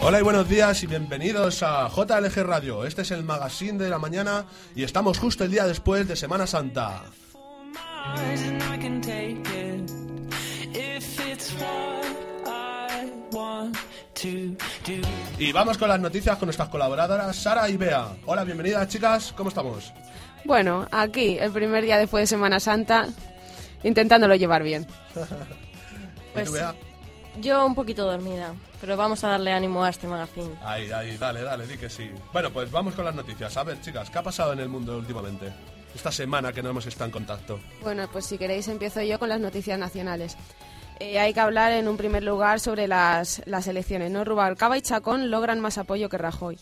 Hola y buenos días y bienvenidos a JLG Radio. Este es el magazine de la mañana y estamos justo el día después de Semana Santa. Y vamos con las noticias con nuestras colaboradoras Sara y Bea. Hola, bienvenidas chicas, ¿cómo estamos? Bueno, aquí, el primer día después de Semana Santa, intentándolo llevar bien. ¿Y Pues tú, Bea? Yo un poquito dormida, pero vamos a darle ánimo a este magazine. Ahí, ahí, dale, dale, di que sí. Bueno, pues vamos con las noticias. A ver, chicas, ¿qué ha pasado en el mundo últimamente? Esta semana que no hemos estado en contacto. Bueno, pues si queréis empiezo yo con las noticias nacionales. Eh, hay que hablar en un primer lugar sobre las, las elecciones. ¿no? Rubalcaba y Chacón logran más apoyo que Rajoy.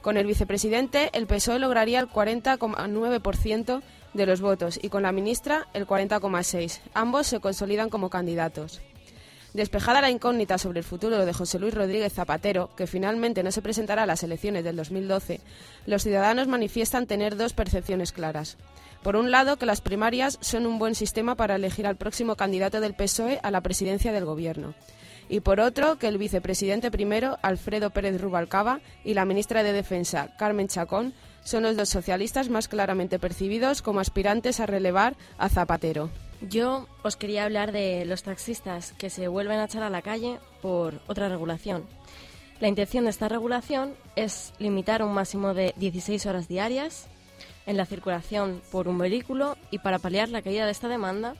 Con el vicepresidente, el PSOE lograría el 40,9% de los votos y con la ministra el 40,6%. Ambos se consolidan como candidatos. Despejada la incógnita sobre el futuro de José Luis Rodríguez Zapatero, que finalmente no se presentará a las elecciones del 2012, los ciudadanos manifiestan tener dos percepciones claras. Por un lado, que las primarias son un buen sistema para elegir al próximo candidato del PSOE a la presidencia del Gobierno. Y por otro, que el vicepresidente primero, Alfredo Pérez Rubalcaba, y la ministra de Defensa, Carmen Chacón, son los dos socialistas más claramente percibidos como aspirantes a relevar a Zapatero. Yo os quería hablar de los taxistas que se vuelven a echar a la calle por otra regulación. La intención de esta regulación es limitar un máximo de 16 horas diarias en la circulación por un vehículo y para paliar la caída de esta demanda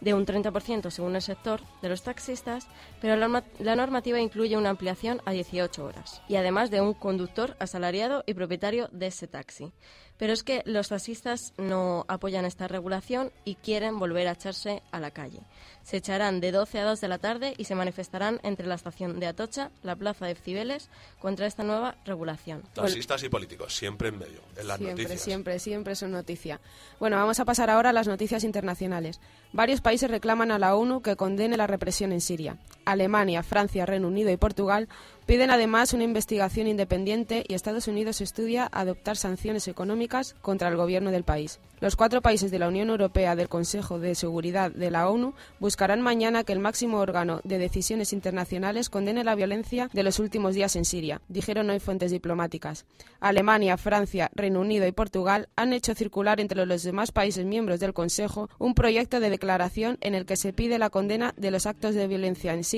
de un 30% según el sector de los taxistas, pero la, norma- la normativa incluye una ampliación a 18 horas y además de un conductor asalariado y propietario de ese taxi. Pero es que los taxistas no apoyan esta regulación y quieren volver a echarse a la calle. Se echarán de 12 a 2 de la tarde y se manifestarán entre la estación de Atocha, la plaza de Cibeles, contra esta nueva regulación. Taxistas y políticos, siempre en medio, en las siempre, noticias. siempre, siempre son noticia. Bueno, vamos a pasar ahora a las noticias internacionales. Varios países reclaman a la ONU que condene la represión en Siria. Alemania, Francia, Reino Unido y Portugal piden además una investigación independiente y Estados Unidos estudia adoptar sanciones económicas contra el gobierno del país. Los cuatro países de la Unión Europea del Consejo de Seguridad de la ONU buscarán mañana que el máximo órgano de decisiones internacionales condene la violencia de los últimos días en Siria, dijeron hoy fuentes diplomáticas. Alemania, Francia, Reino Unido y Portugal han hecho circular entre los demás países miembros del Consejo un proyecto de declaración en el que se pide la condena de los actos de violencia en Siria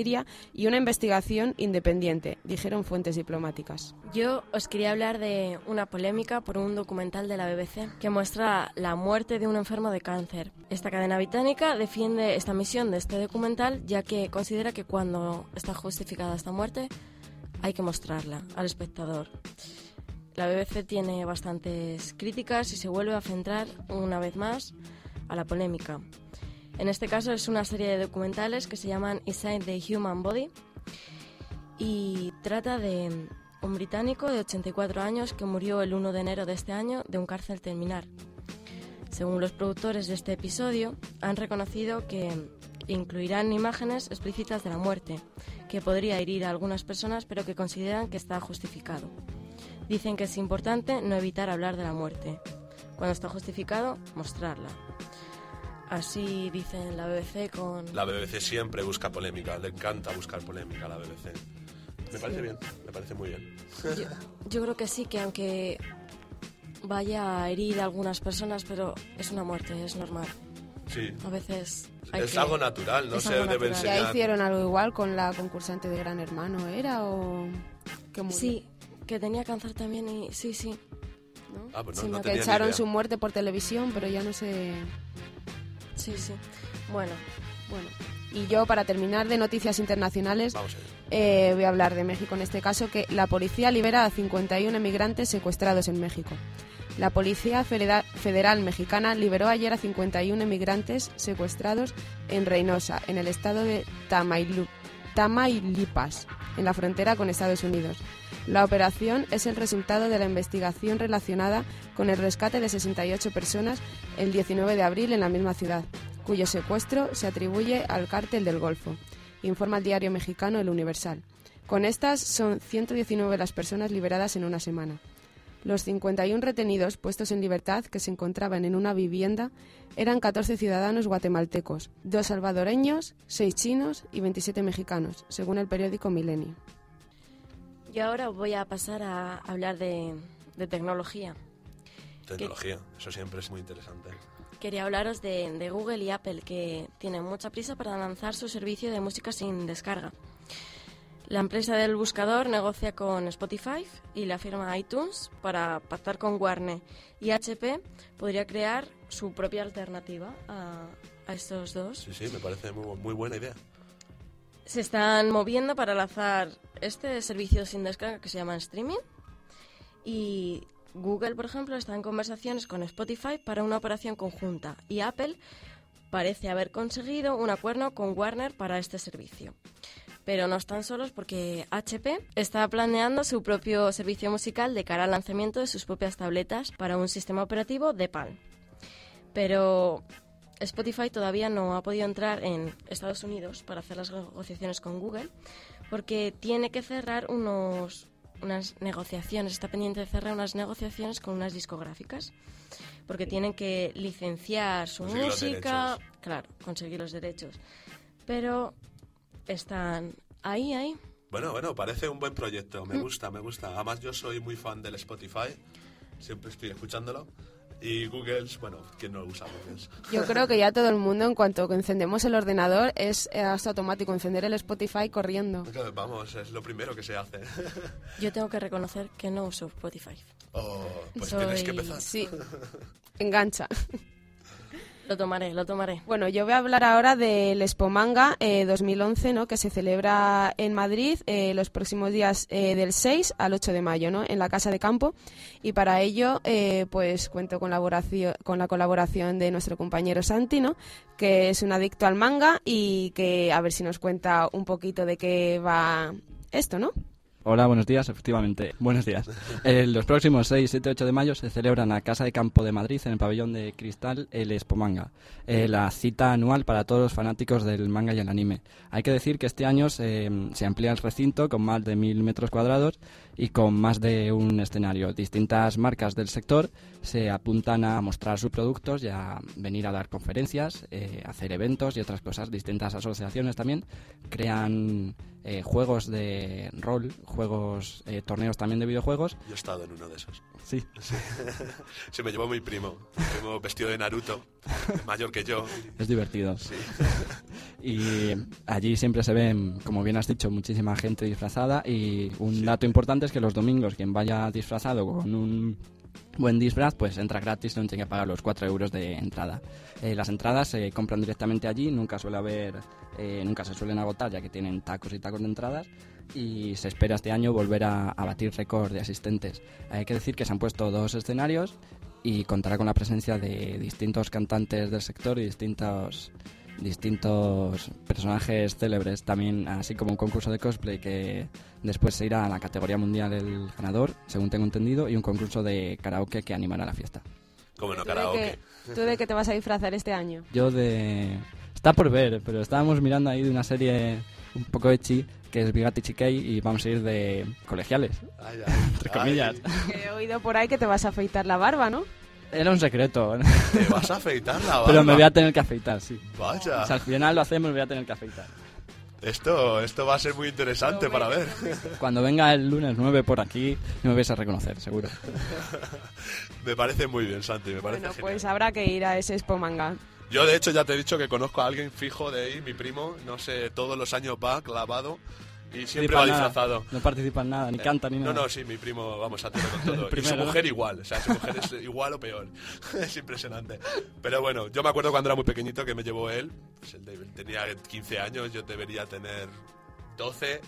y una investigación independiente, dijeron fuentes diplomáticas. Yo os quería hablar de una polémica por un documental de la BBC que muestra la muerte de un enfermo de cáncer. Esta cadena británica defiende esta misión de este documental ya que considera que cuando está justificada esta muerte hay que mostrarla al espectador. La BBC tiene bastantes críticas y se vuelve a centrar una vez más a la polémica. En este caso es una serie de documentales que se llaman Inside the Human Body y trata de un británico de 84 años que murió el 1 de enero de este año de un cárcel terminal. Según los productores de este episodio, han reconocido que incluirán imágenes explícitas de la muerte, que podría herir a algunas personas, pero que consideran que está justificado. Dicen que es importante no evitar hablar de la muerte. Cuando está justificado, mostrarla. Así dicen la BBC con... La BBC siempre busca polémica, le encanta buscar polémica a la BBC. Me parece bien, me parece muy bien. Yo, yo creo que sí, que aunque vaya a herir a algunas personas, pero es una muerte, es normal. Sí. A veces hay Es que- algo natural, no es se debe natural. ¿Ya enseñar. hicieron algo igual con la concursante de Gran Hermano, era? ¿O que murió? Sí, que tenía cáncer también y sí, sí. Ah, pues no, Sí, no Que echaron idea. su muerte por televisión, pero ya no sé... Sí, sí. Bueno, Bueno, y yo para terminar de noticias internacionales eh, voy a hablar de México en este caso, que la policía libera a 51 emigrantes secuestrados en México. La Policía Federal Mexicana liberó ayer a 51 emigrantes secuestrados en Reynosa, en el estado de Tamaulipas, en la frontera con Estados Unidos. La operación es el resultado de la investigación relacionada con el rescate de 68 personas el 19 de abril en la misma ciudad, cuyo secuestro se atribuye al cártel del Golfo, informa el diario mexicano El Universal. Con estas son 119 las personas liberadas en una semana. Los 51 retenidos puestos en libertad que se encontraban en una vivienda eran 14 ciudadanos guatemaltecos, dos salvadoreños, seis chinos y 27 mexicanos, según el periódico Milenio. Y ahora voy a pasar a hablar de, tecnología. Tecnología, eso siempre es muy interesante. Quería hablaros de, de Google y Apple, que tienen mucha prisa para lanzar su servicio de música sin descarga. La empresa del buscador negocia con Spotify y la firma iTunes para pactar con Warner y HP podría crear su propia alternativa a, estos dos. Sí, sí, me parece muy, muy, buena idea. Se están moviendo para lanzar este servicio sin descarga que se llama streaming y Google, por ejemplo, está en conversaciones con Spotify para una operación conjunta y Apple parece haber conseguido un acuerdo con Warner para este servicio. Pero no están solos porque HP está planeando su propio servicio musical de cara al lanzamiento de sus propias tabletas para un sistema operativo de Palm. Pero Spotify todavía no ha podido entrar en Estados Unidos para hacer las negociaciones con Google porque tiene que cerrar unos, unas negociaciones, está pendiente de cerrar unas negociaciones con unas discográficas porque tienen que licenciar su música, claro, conseguir los derechos. Pero están ahí, ahí. Bueno, bueno, parece un buen proyecto. Me mm. gusta, me gusta. Además, yo soy muy fan del Spotify. Siempre estoy escuchándolo. Y Google, bueno, ¿quién no usa Google? Yo creo que ya todo el mundo, en cuanto encendemos el ordenador, es hasta automático encender el Spotify corriendo. Vamos, es lo primero que se hace. Yo tengo que reconocer que no uso Spotify. Oh, pues tienes que empezar. Sí, engancha. Lo tomaré, lo tomaré. Bueno, yo voy a hablar ahora del Expo Manga 2011, eh, ¿no? que se celebra en Madrid eh, los próximos días eh, del 6 al 8 de mayo, ¿no? en la Casa de Campo. Y para ello, pues cuento con, con la colaboración de nuestro compañero Santino, que es un adicto al manga y que a ver si nos cuenta un poquito de qué va esto, ¿no? Hola, buenos días, efectivamente. Buenos días. Eh, los próximos 6, 7, 8 de mayo se celebra en la Casa de Campo de Madrid, en el pabellón de cristal, el Expo Manga, eh, la cita anual para todos los fanáticos del manga y el anime. Hay que decir que este año se, se amplía el recinto con más de mil metros cuadrados y con más de un escenario. Distintas marcas del sector se apuntan a mostrar sus productos y a venir a dar conferencias, eh, hacer eventos y otras cosas. Distintas asociaciones también crean eh, juegos de rol, juegos, eh, torneos también de videojuegos. Yo he estado en uno de esos. Sí. Se me llevó mi primo, primo vestido de Naruto, mayor que yo. Es divertido. Sí. Y allí siempre se ven, como bien has dicho, muchísima gente disfrazada y un dato importante es que los domingos quien vaya disfrazado con un buen disfraz, pues entra gratis, no tiene que pagar los 4 euros de entrada. Eh, las entradas se compran directamente allí, nunca suele haber, eh, nunca se suelen agotar ya que tienen tacos y tacos de entradas y se espera este año volver a, a batir récord de asistentes. Hay que decir que se han puesto dos escenarios y contará con la presencia de distintos cantantes del sector y distintos distintos personajes célebres, también así como un concurso de cosplay que después se irá a la categoría mundial el ganador, según tengo entendido, y un concurso de karaoke que animará la fiesta. ¿Cómo no karaoke? ¿Tú de qué te vas a disfrazar este año? Yo de... Está por ver, pero estábamos mirando ahí de una serie un poco echi que es Bigatti Chikei y vamos a ir de colegiales, entre comillas. He oído por ahí que te vas a afeitar la barba, ¿no? Era un secreto. ¿Te vas a afeitar la barba? Pero me voy a tener que afeitar, sí. Vaya. O sea, al final lo hacemos, me voy a tener que afeitar. Esto, esto va a ser muy interesante para ver. Cuando venga el lunes 9 por aquí, me vais a reconocer, seguro. me parece muy bien, Santi, me parece Bueno, pues habrá que ir a ese Expo Manga. Yo, de hecho, ya te he dicho que conozco a alguien fijo de ahí, mi primo, no sé, todos los años va clavado y siempre va disfrazado. No participa en nada, ni canta ni nada. No, no, sí, mi primo, vamos, a tener con todo. y su mujer igual, o sea, su mujer es igual o peor. es impresionante. Pero bueno, yo me acuerdo cuando era muy pequeñito que me llevó él, pues él tenía 15 años, yo debería tener 12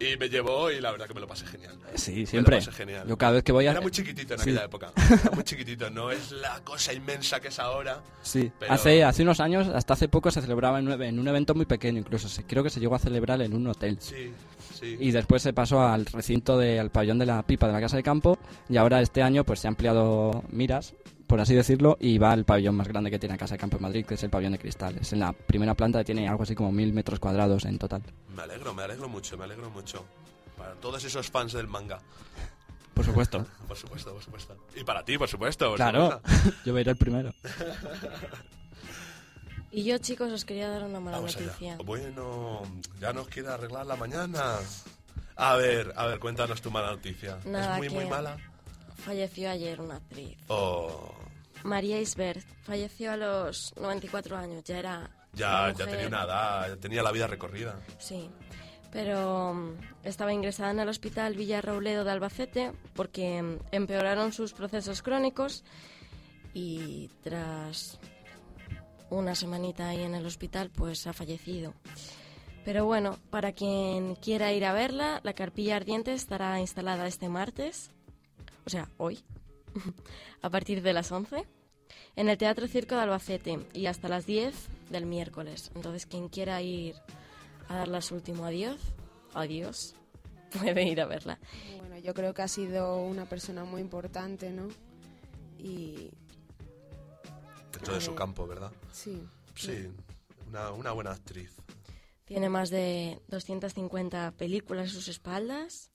Y me llevó y la verdad que me lo pasé genial. Sí, Me lo siempre. pasé genial. Yo cada vez que voy a... Era muy chiquitito en Sí. aquella época. Era muy chiquitito. No es la cosa inmensa que es ahora. Sí, Pero- hace, hace unos años, hasta hace poco, se celebraba en, un- en un evento muy pequeño, incluso creo que se llegó a celebrar en un hotel. Sí, sí. Y después se pasó al recinto del pabellón de la pipa de la Casa de Campo y ahora este año pues se ha ampliado miras, por así decirlo, y va al pabellón más grande que tiene la Casa de Campo en Madrid, que es el pabellón de cristales. En la primera planta tiene algo así como mil metros cuadrados en total. Me alegro, me alegro mucho, me alegro mucho. Para todos esos fans del manga. Por supuesto. Por supuesto, por supuesto. Y para ti, por supuesto. por claro, supuesto. yo voy a ir el primero. Y yo, chicos, os quería dar una mala Vamos allá. noticia. Bueno, ya nos quiere arreglar la mañana. A ver, a ver, cuéntanos tu mala noticia. Nada, ¿Es muy, muy mala? Falleció ayer una actriz. Oh, María Isbert falleció a los 94 años. Ya era. ya, ya tenía una edad, ya tenía la vida recorrida. Sí. Pero mm, estaba ingresada en el hospital Villarrobledo de Albacete porque mm, empeoraron sus procesos crónicos y tras una semanita ahí en el hospital pues ha fallecido. Pero bueno, para quien quiera ir a verla, la carpilla ardiente estará instalada este martes, o sea, hoy, a partir de las 11, en el Teatro Circo de Albacete y hasta las 10 del miércoles. Entonces, quien quiera ir a darle su último adiós, adiós, puede ir a verla. Bueno, yo creo que ha sido una persona muy importante, ¿no? Y Dentro de su ver. campo, ¿verdad? sí, Sí, una, una buena actriz. Tiene más de 250 películas a sus espaldas,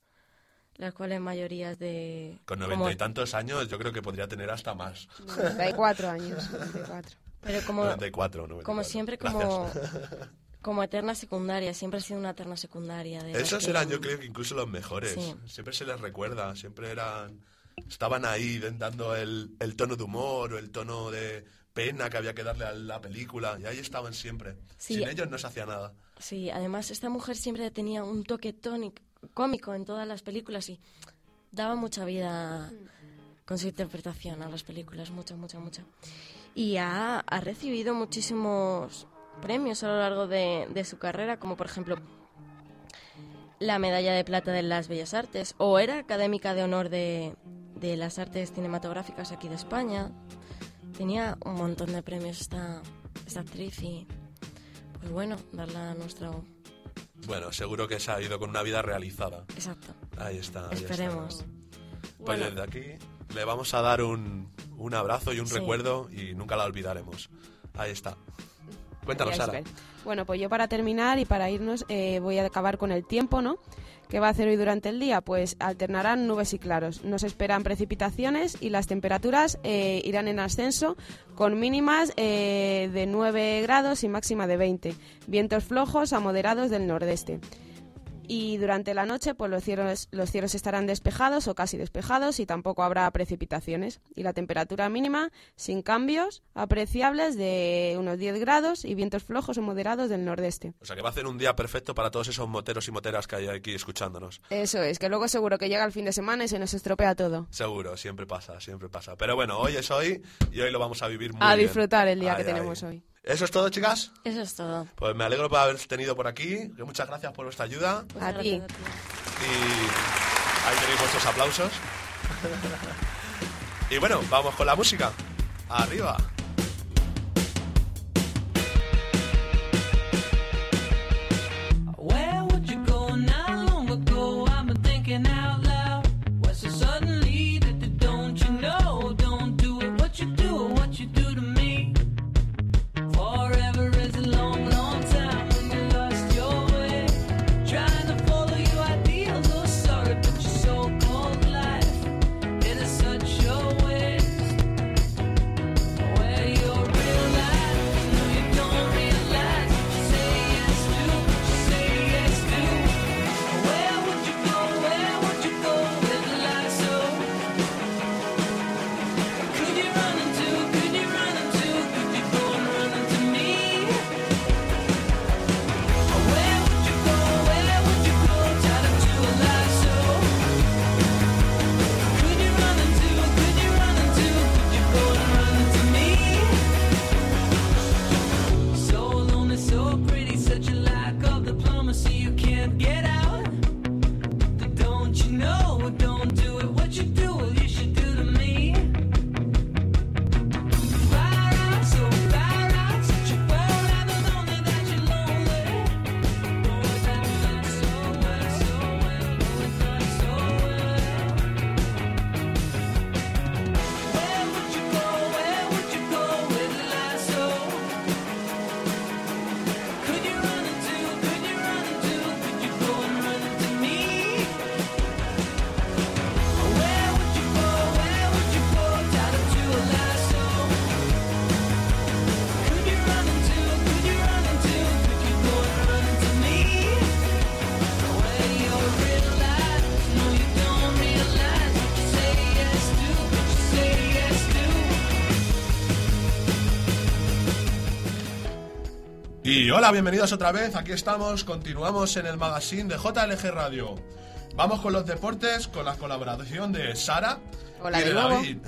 las cuales mayoría es de... Con como- noventa y tantos años yo creo que podría tener hasta más. 94 años, 94. Pero como, 94, 94. como siempre, como, Gracias. como eterna secundaria, siempre ha sido una eterna secundaria. De Esos que- eran yo creo que incluso los mejores. Sí. Siempre se les recuerda, siempre eran... Estaban ahí dando el, el tono de humor o el tono de pena que había que darle a la película y ahí estaban siempre. Sí. Sin ellos no se hacía nada. Sí, además esta mujer siempre tenía un toque tónico, cómico en todas las películas y daba mucha vida con su interpretación a las películas, mucha, mucha, mucha. Y ha, recibido muchísimos premios a lo largo de, su carrera, como por ejemplo la medalla de plata de las Bellas Artes, o era académica de honor de, de las artes cinematográficas aquí de España. Tenía un montón de premios esta, esta actriz y, pues bueno, darla a nuestro... Bueno, seguro que se ha ido con una vida realizada. Exacto. Ahí está. ahí está. Esperemos. Pues Bueno. desde aquí le vamos a dar un, un abrazo y un Sí. recuerdo y nunca la olvidaremos. Ahí está. Cuéntanos, Sara. Bueno, pues yo para terminar y para irnos eh, voy a acabar con el tiempo, ¿no? ¿Qué va a hacer hoy durante el día? Pues alternarán nubes y claros. Nos esperan precipitaciones y las temperaturas eh, irán en ascenso con mínimas eh, de 9 grados y máxima de 20. Vientos flojos a moderados del nordeste. Y durante la noche, pues los cielos, los cielos estarán despejados o casi despejados y tampoco habrá precipitaciones. Y la temperatura mínima, sin cambios, apreciables de unos 10 grados y vientos flojos o moderados del nordeste. O sea que va a ser un día perfecto para todos esos moteros y moteras que hay aquí escuchándonos. Eso es, que luego seguro que llega el fin de semana y se nos estropea todo. Seguro, siempre pasa, siempre pasa. Pero bueno, hoy es hoy y hoy lo vamos a vivir muy a bien. disfrutar el día Ay, que ay. tenemos hoy. Eso es todo, chicas. Eso es todo. Pues me alegro por haber tenido por aquí. Muchas gracias por vuestra ayuda. Muchas A ti. Y ahí tenéis vuestros aplausos. y bueno, vamos con la música. Arriba. Y hola, bienvenidos otra vez. Aquí estamos, continuamos en el magazine de JLG Radio. Vamos con los deportes, con la colaboración de Sara Hola y de nuevo. David.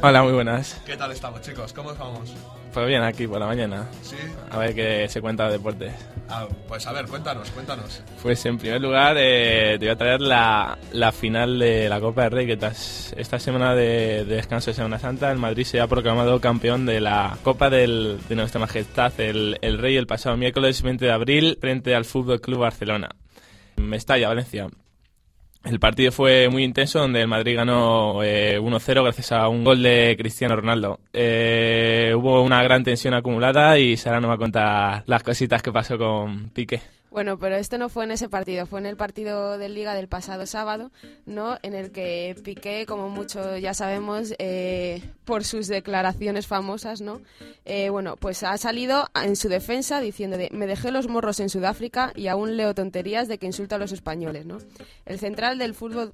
Hola, muy buenas. ¿Qué tal estamos, chicos? ¿Cómo vamos? Pues bien, aquí por la mañana. Sí. A ver qué se cuenta de deportes. Ah, pues a ver, cuéntanos, cuéntanos. Pues en primer lugar eh, te voy a traer la, la final de la Copa del Rey, que esta semana de, de descanso de Semana Santa, el Madrid se ha proclamado campeón de la Copa del, de Nuestra Majestad, el, el Rey, el pasado miércoles 20 de abril, frente al Fútbol Club Barcelona. Mestalla, Valencia. El partido fue muy intenso, donde el Madrid ganó eh, 1-0 gracias a un gol de Cristiano Ronaldo. Eh, hubo una gran tensión acumulada y Sara nos va a contar las cositas que pasó con Piqué. Bueno, pero esto no fue en ese partido, fue en el partido de Liga del pasado sábado, ¿no? En el que Piqué, como muchos ya sabemos, eh, por sus declaraciones famosas, ¿no? Eh, bueno, pues ha salido en su defensa diciendo de me dejé los morros en Sudáfrica y aún leo tonterías de que insulta a los españoles, ¿no? El central del Fútbol,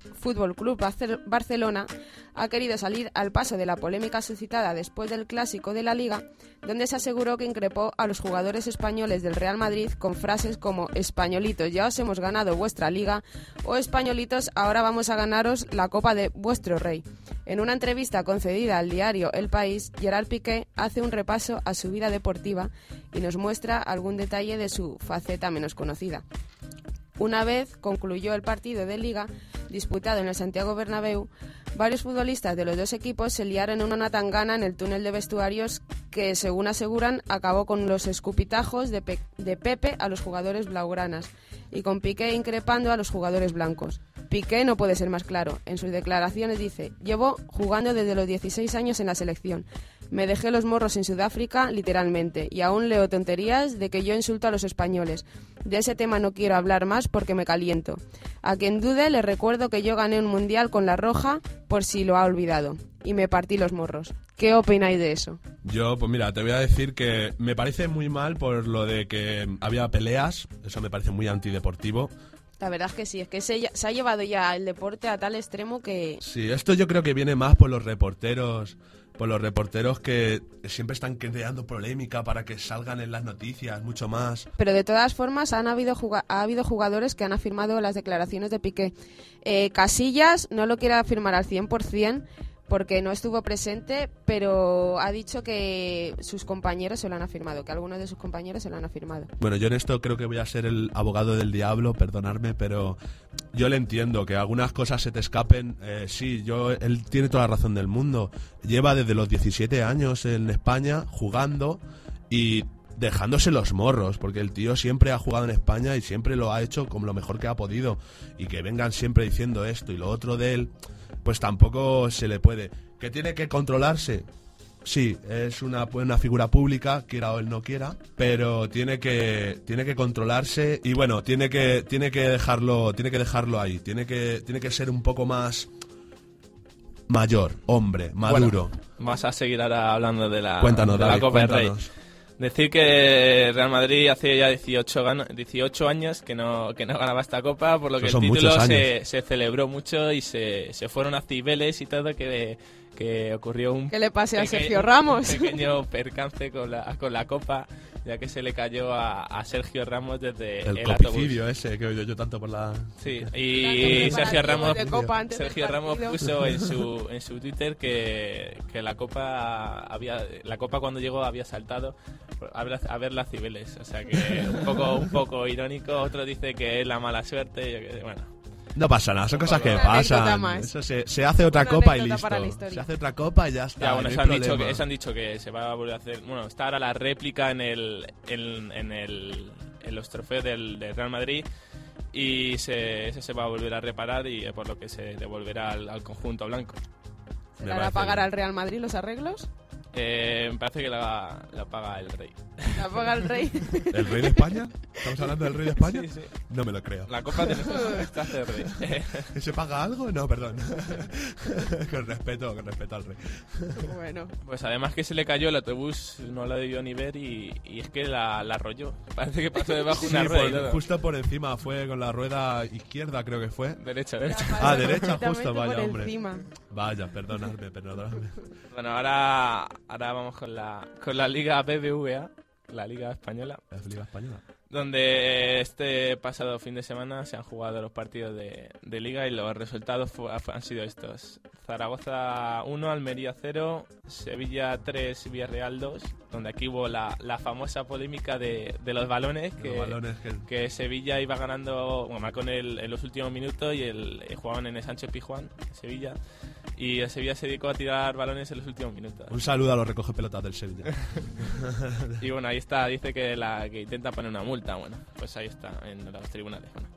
Club Barcel- Barcelona ha querido salir al paso de la polémica suscitada después del clásico de la Liga, donde se aseguró que increpó a los jugadores españoles del Real Madrid con frases como españolitos, ya os hemos ganado vuestra liga o españolitos, ahora vamos a ganaros la copa de vuestro rey. En una entrevista concedida al diario El País, Gerard Piqué hace un repaso a su vida deportiva y nos muestra algún detalle de su faceta menos conocida. Una vez concluyó el partido de liga disputado en el Santiago Bernabéu, varios futbolistas de los dos equipos se liaron en una tangana en el túnel de vestuarios que, según aseguran, acabó con los escupitajos de, de Pepe a los jugadores blaugranas y con Piqué increpando a los jugadores blancos. Piqué no puede ser más claro. En sus declaraciones dice, llevo jugando desde los 16 años en la selección. Me dejé los morros en Sudáfrica, literalmente, y aún leo tonterías de que yo insulto a los españoles. De ese tema no quiero hablar más porque me caliento. A quien dude, le recuerdo que yo gané un mundial con la roja, por si lo ha olvidado, y me partí los morros. ¿Qué opináis de eso? Yo, pues mira, te voy a decir que me parece muy mal por lo de que había peleas, eso me parece muy antideportivo. La verdad es que sí, es que se, se ha llevado ya el deporte a tal extremo que Sí, esto yo creo que viene más por los reporteros, por los reporteros que siempre están creando polémica para que salgan en las noticias, mucho más. Pero de todas formas han habido ha habido jugadores que han afirmado las declaraciones de Piqué. Eh, Casillas no lo quiere afirmar al 100% porque no estuvo presente, pero ha dicho que sus compañeros se lo han afirmado, que algunos de sus compañeros se lo han afirmado. Bueno, yo en esto creo que voy a ser el abogado del diablo, perdonarme, pero yo le entiendo que algunas cosas se te escapen. Eh, sí, yo, él tiene toda la razón del mundo. Lleva desde los 17 años en España jugando y dejándose los morros, porque el tío siempre ha jugado en España y siempre lo ha hecho como lo mejor que ha podido. Y que vengan siempre diciendo esto y lo otro de él, pues tampoco se le puede. ¿Que tiene que controlarse? Sí, es una, una figura pública, quiera o él no quiera, pero tiene que, tiene que controlarse y bueno, tiene que, tiene que dejarlo, tiene que dejarlo ahí, tiene que, tiene que ser un poco más mayor, hombre, maduro. Bueno, vamos a seguir ahora hablando de la, cuéntanos, de la Copa del Rey. Decir que Real Madrid hace ya 18, gano- 18 años que no, que no ganaba esta copa, por lo que Eso el título se, se celebró mucho y se, se fueron a Cibeles y todo, que, que ocurrió un ¿Qué le pase a Sergio Ramos? un pequeño percance con la, con la copa, ya que se le cayó a, a Sergio Ramos desde El, el, autobús. ese que he oído yo tanto por la... Sí, y Sergio Ramos, Sergio Ramos puso en su, en su Twitter que, que la copa había la copa cuando llegó había saltado a ver, a ver las Cibeles, o sea que un poco un poco irónico. Otro dice que es la mala suerte, yo que- bueno. No pasa nada, son cosas que Una anécdota pasan. más. Eso se, se hace otra Una copa y anécdota listo. para la historia. Se hace otra copa y ya está. Ya, no bueno, hay eso han, dicho problema. que, eso han dicho que se va a volver a hacer. Bueno, está ahora la réplica en el en, en el en los trofeos del, del Real Madrid y se, ese se va a volver a reparar y eh, por lo que se devolverá al, al conjunto blanco. ¿Se Me le hará parece pagar bien. al Real Madrid los arreglos? Eh, me parece que la, la paga el rey. ¿La paga el Rey? ¿El rey de España? ¿Estamos hablando del rey de España? Sí, sí. No me lo creo. La copa de nuestra majestad del rey. ¿Se paga algo? No, perdón. con respeto, con respeto al rey. bueno. Pues además que se le cayó el autobús, no la debió ni ver y, y es que la, la arrolló. Parece que pasó debajo de Sí, una rueda. por- justo por encima, fue con la rueda izquierda, creo que fue. Derecha, derecha. Ah, derecha, justo, vaya, por hombre. encima. Vaya, perdonadme, perdonadme. Bueno, ahora, ahora vamos con la, con la Liga BBVA, la Liga Española, Es Liga Española. Donde este pasado fin de semana se han jugado los partidos de, de Liga y los resultados han sido estos. Zaragoza 1, Almería 0, Sevilla 3, Villarreal 2, donde aquí hubo la, la famosa polémica de, de los balones, que, Los balones que... que Sevilla iba ganando, bueno, en, el- en los últimos minutos y el, eh, jugaban en el Sánchez Pijuán, Sevilla, y el Sevilla se dedicó a tirar balones en los últimos minutos. Un saludo a los recoge pelotas del Sevilla. Y bueno, ahí está, dice que, la, que intenta poner una multa, bueno, pues ahí está, en los tribunales. Bueno.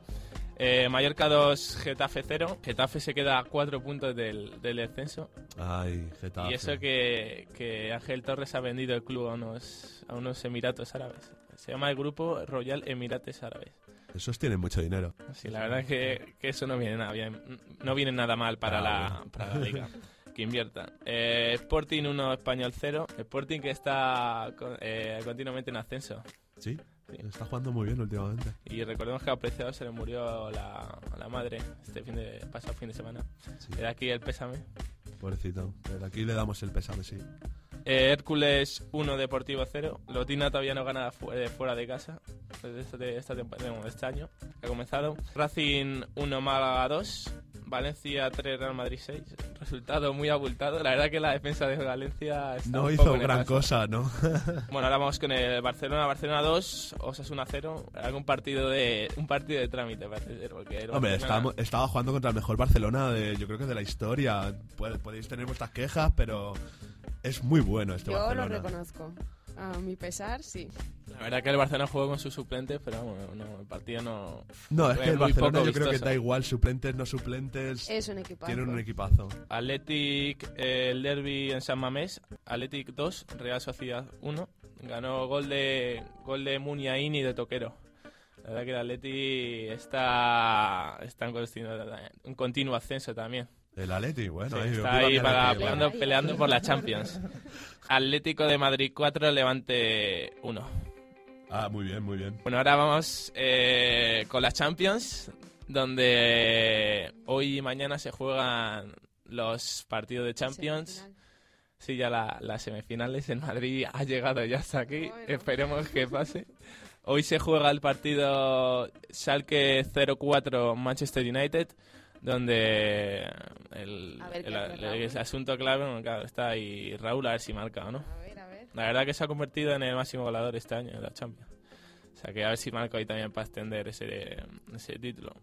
Eh, Mallorca 2, Getafe 0. Getafe se queda a 4 puntos del, del descenso. Ay, Getafe. Y eso que, que Ángel Torres ha vendido el club a unos, a unos Emiratos Árabes. Se llama el grupo Royal Emirates Árabes. Esos tienen mucho dinero. Sí, la verdad es que, que eso no viene nada bien. No viene nada mal para, Ah, la, bueno. para la liga. Que inviertan. Eh, Sporting 1, Español 0. Sporting que está con- eh, continuamente en ascenso. ¿Sí? Está jugando muy bien últimamente. Y recordemos que a Preciado se le murió la, la madre este fin de pasado fin de semana. Sí. De aquí el pésame. Pobrecito. Desde aquí le damos el pésame, sí. Eh, Hércules 1, Deportivo 0. Lotina todavía no gana fu- eh, fuera de casa desde este, bueno, este año. Ha comenzado. Racing 1, Málaga 2. Valencia 3, Real Madrid 6. Resultado muy abultado. La verdad que la defensa de Valencia está No un hizo poco gran cosa, ¿no? Bueno, ahora vamos con el Barcelona, Barcelona 2, Osasuna 0. Algún partido de un partido de trámite parece ser, porque Hombre, Barcelona- estábamos- estaba jugando contra el mejor Barcelona de, yo creo que de la historia. Podéis tener vuestras quejas, pero es muy bueno este Yo lo Barcelona. reconozco. A mi pesar, sí. La verdad que el Barcelona jugó con sus suplentes, pero bueno, no, el partido no... No, es que el Barcelona yo creo que da igual, suplentes, no suplentes. Es un equipazo. Tienen un equipazo. Athletic, eh, el derby en San Mamés, Athletic 2, Real Sociedad 1. Ganó gol de gol de Muniain y de Toquero. La verdad que el Athletic está, está en, continuo, en continuo ascenso también. El Atleti, bueno. Sí, ahí, está ahí para- Atleti, peleando, bueno. peleando por la Champions. Atlético de Madrid 4, Levante 1. Ah, muy bien, muy bien. Bueno, ahora vamos eh, con la Champions, donde hoy y mañana se juegan los partidos de Champions. Sí, ya la- las semifinales. El Madrid ha llegado ya hasta aquí. Bueno. Esperemos que pase. Hoy se juega el partido Schalke 04 Manchester United, donde el, ver asunto clave, bueno, claro, está ahí Raúl a ver si marca o no. A ver, a ver. La verdad que se ha convertido en el máximo goleador este año en la Champions. O sea que a ver si marca hoy también para extender ese, ese título.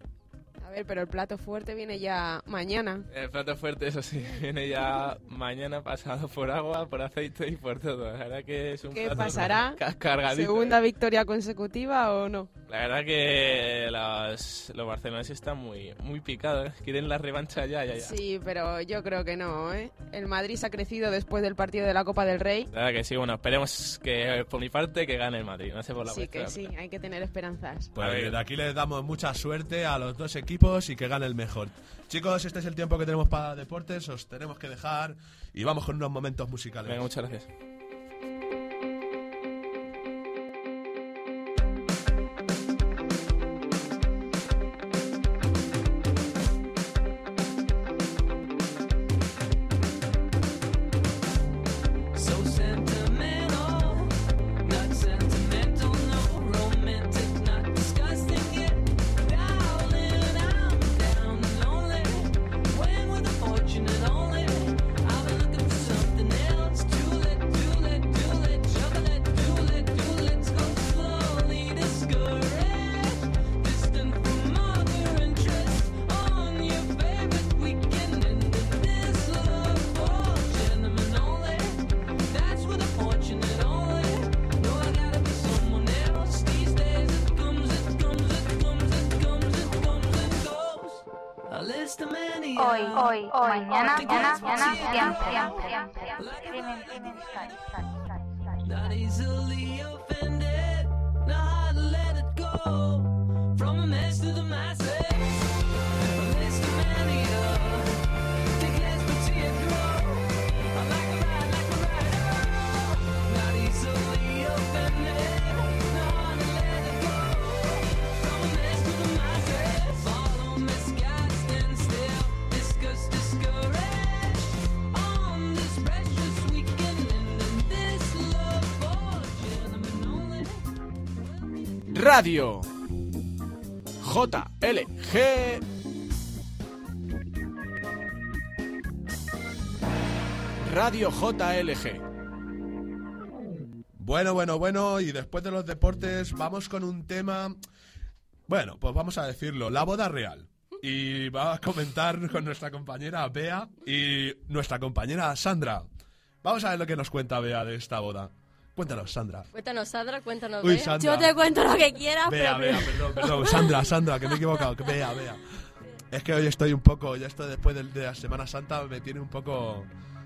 A ver, pero el plato fuerte viene ya mañana. El plato fuerte, eso sí, viene ya mañana pasado por agua, por aceite y por todo. La verdad que es un ¿Qué plato pasará? ca- cargadito. ¿Segunda victoria consecutiva o no? La verdad que los, los barceloneses están muy, muy picados. Quieren la revancha ya, ya, ya. Sí, pero yo creo que no, ¿eh? El Madrid se ha crecido después del partido de la Copa del Rey. La verdad que sí, bueno, esperemos que por mi parte que gane el Madrid, no sé por la Sí que sí, hay que tener esperanzas. Pues desde aquí les damos mucha suerte a los dos equipos y que gane el mejor. Chicos, este es el tiempo que tenemos para deportes, os tenemos que dejar y vamos con unos momentos musicales. Venga, muchas gracias. Radio JLG Radio JLG Bueno, bueno, bueno, y después de los deportes vamos con un tema, bueno, pues vamos a decirlo, la boda real. Y va a comentar con nuestra compañera Bea y nuestra compañera Sandra. Vamos a ver lo que nos cuenta Bea de esta boda. Cuéntanos, Sandra. Cuéntanos, Sandra, cuéntanos. Uy. Sandra. Yo te cuento lo que quieras, Bea, pero... Bea, perdón, perdón. Sandra, Sandra, que me he equivocado. que Bea, Bea. Es que hoy estoy un poco, ya esto después del- de, la Semana Santa me tiene un poco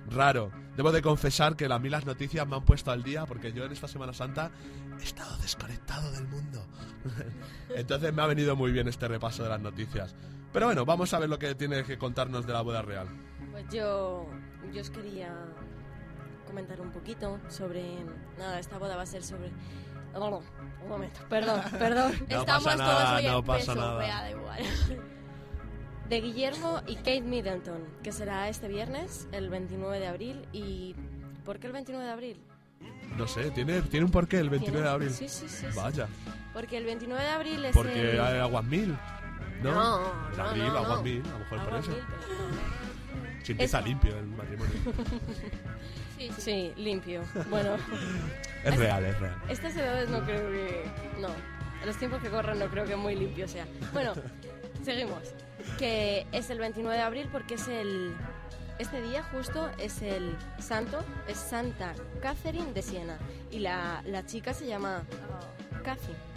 raro. Debo de confesar que a mí las noticias me han puesto al día porque yo en esta Semana Santa he estado desconectado del mundo. Entonces me ha venido muy bien este repaso de las noticias. Pero bueno, vamos a ver lo que tiene que contarnos de la boda real. Pues yo, yo os quería comentar un poquito sobre... Nada, esta boda va a ser sobre... Oh, un momento, perdón, perdón. No Estamos pasa todos nada, hoy no en pasa peso, nada. da igual. De Guillermo y Kate Middleton, que será este viernes, el 29 de abril. ¿Y por qué el 29 de abril? No sé, tiene, tiene un porqué el 29 de ¿Tiene? abril. Sí, sí, sí. sí. Vaya, Porque el 29 de abril es porque el... hay aguas mil. ¿No? No, no, abril, no, aguas no. mil, a lo mejor por eso. mil, pero- Si empieza limpio el matrimonio. Sí, sí. Sí, limpio. Bueno, Es real, es real. estas edades no creo que... No, en los tiempos que corren no creo que muy limpio sea. Bueno, seguimos. Que es el 29 de abril porque es el... Este día justo es el santo, es Santa Catherine de Siena. Y la, la chica se llama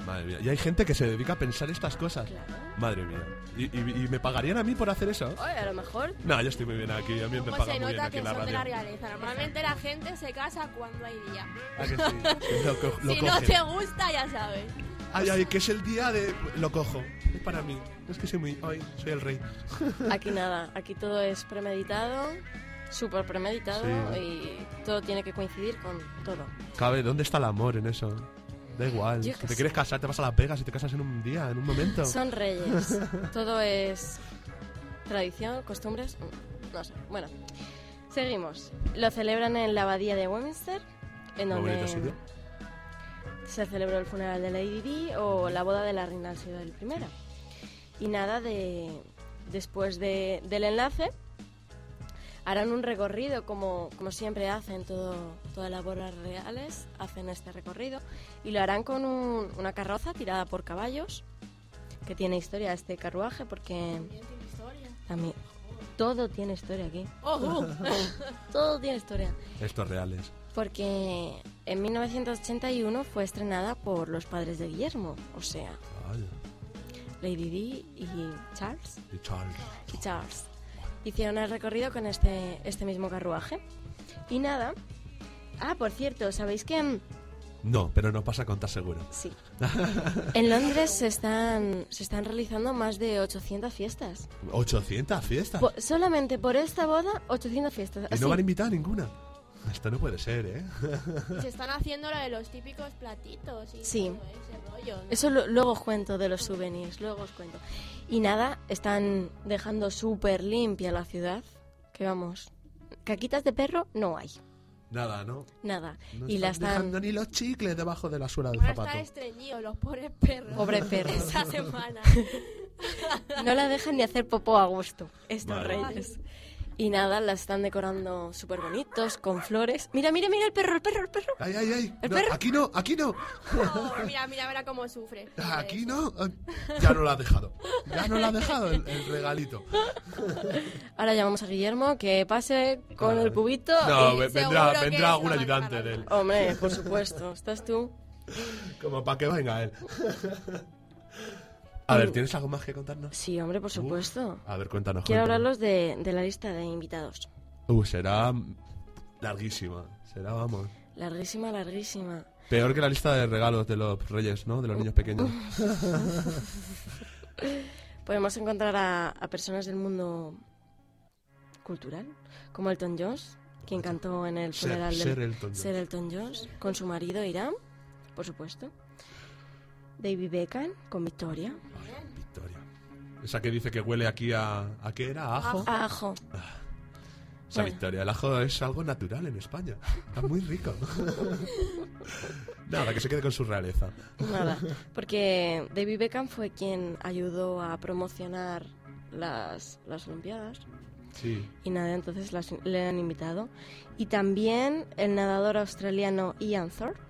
Madre mía. Y hay gente que se dedica a pensar estas cosas. Claro. Madre mía. ¿Y, y- y me pagarían a mí por hacer eso? Oye, a lo mejor No, yo estoy muy bien aquí. A mí me Pues pagan se muy bien nota aquí que en la son de la realeza. Normalmente la gente se casa cuando hay día. ¿A que sí? Lo, co- lo si no cogen. te gusta, ya sabes. Ay, ay, que es el día de... Lo cojo. Es para mí. Es que soy muy... Ay, soy el rey. Aquí nada, aquí todo es premeditado, súper premeditado Sí. y todo tiene que coincidir con todo. Cabe, ¿dónde está el amor en eso? Da igual. Si te quieres casar, te vas a Las Vegas y te casas en un día, en un momento. Son reyes, todo es tradición, costumbres, no sé. Bueno, seguimos. Lo celebran en la abadía de Westminster, en donde sitio. se celebró el funeral de Lady Di o la boda de la reina Isabel I. Y nada, de después de- del enlace harán un recorrido como, como siempre hacen todo, todas las bodas reales, hacen este recorrido y lo harán con un- una carroza tirada por caballos, que tiene historia este carruaje porque también todo tiene historia aquí, ¡Ojo! todo tiene historia. Estos reales. Porque en 1981 fue estrenada por los padres de Guillermo, o sea, Ay, Lady Di y Charles. y Charles. Y Charles. Hicieron el recorrido con este, este mismo carruaje. Y nada. Ah, por cierto, ¿sabéis que No, pero no pasa con tan seguro. sí. en Londres se están, se están realizando más de 800 fiestas? 800 fiestas. Po- solamente por esta boda, 800 fiestas. Y Así. no van a invitar a ninguna. Esto no puede ser, ¿eh? Se están haciendo lo de los típicos platitos y Sí. todo ese rollo. ¿no? Eso lo- luego os cuento de los souvenirs, luego os cuento. Y nada, están dejando súper limpia la ciudad. Que vamos, caquitas de perro no hay, Nada, ¿no? nada. No y la están están... dejando ni los chicles debajo de la suela del Van a zapato. estar estreñidos los pobres perros. Pobres perros. Esa semana. No la dejan ni hacer popó a gusto, estos Vale. reyes. Y nada, la están decorando súper bonitos, con flores. Mira, mira, mira el perro, el perro, el perro. Ay, ay, ay. ¿El No, perro? aquí no, aquí no. Oh, mira, mira, mira cómo sufre. Aquí no. Ya no lo has dejado. Ya no lo has dejado el, el regalito. Ahora llamamos a Guillermo que pase con el cubito. No, y- vendrá, vendrá algún ayudante de él. Hombre, por supuesto, estás tú. Como para que venga él. A ver, ¿tienes algo más que contarnos? Sí, hombre, por supuesto. A ver, cuéntanos. Quiero cuéntanos. hablarlos de, de la lista de invitados. Uh, será larguísima. Será, vamos. Larguísima, larguísima. Peor que la lista de regalos de los reyes, ¿no? De los niños pequeños. Podemos encontrar a, a personas del mundo cultural, como Elton John, quien cantó en el Ser- funeral Ser del Elton John. Ser Elton John, con su marido Irán, por supuesto. David Beckham, con Victoria. Esa que dice que huele aquí a... ¿A qué era? ¿A ajo? A Ajo. Esa Bueno. victoria. El ajo es algo natural en España. Está muy rico. Nada, que se quede con su realeza. Nada, porque David Beckham fue quien ayudó a promocionar las, las Olimpiadas. Sí. Y nada, entonces las- le han invitado. Y también el nadador australiano Ian Thorpe.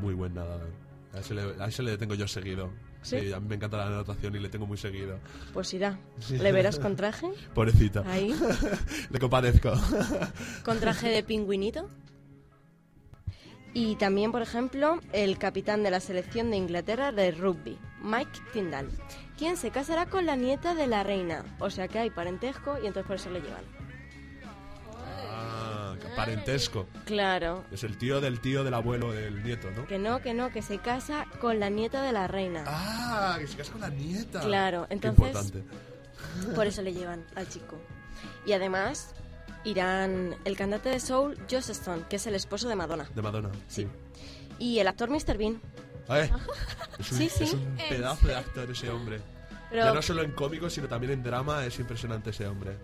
Muy buen nadador. A ese le, a ese le tengo yo seguido. ¿Sí? ¿Sí? a mí me encanta la natación y le tengo muy seguido. Pues irá. Le verás con traje. Pobrecito. Ahí. Le compadezco. Con traje de pingüinito. Y también, por ejemplo, el capitán de la selección de Inglaterra de rugby, Mike Tyndall, quien se casará con la nieta de la reina. O sea que hay parentesco y entonces por eso le llevan. Ah, qué parentesco. Claro. Es el tío del tío del abuelo del nieto, ¿no? Que no, que no, que se casa con la nieta de la reina. Ah, que se casa con la nieta. Claro, Qué entonces- importante. Por eso le llevan al chico. Y además irán el cantante de soul, Joss Stone, que es el esposo de Madonna. De Madonna. Sí. Y el actor Mr. Bean. Eh, es un, Sí, sí. es un ¿En pedazo de actor ese hombre. Pero Ya no solo en cómicos, sino también en drama es impresionante ese hombre.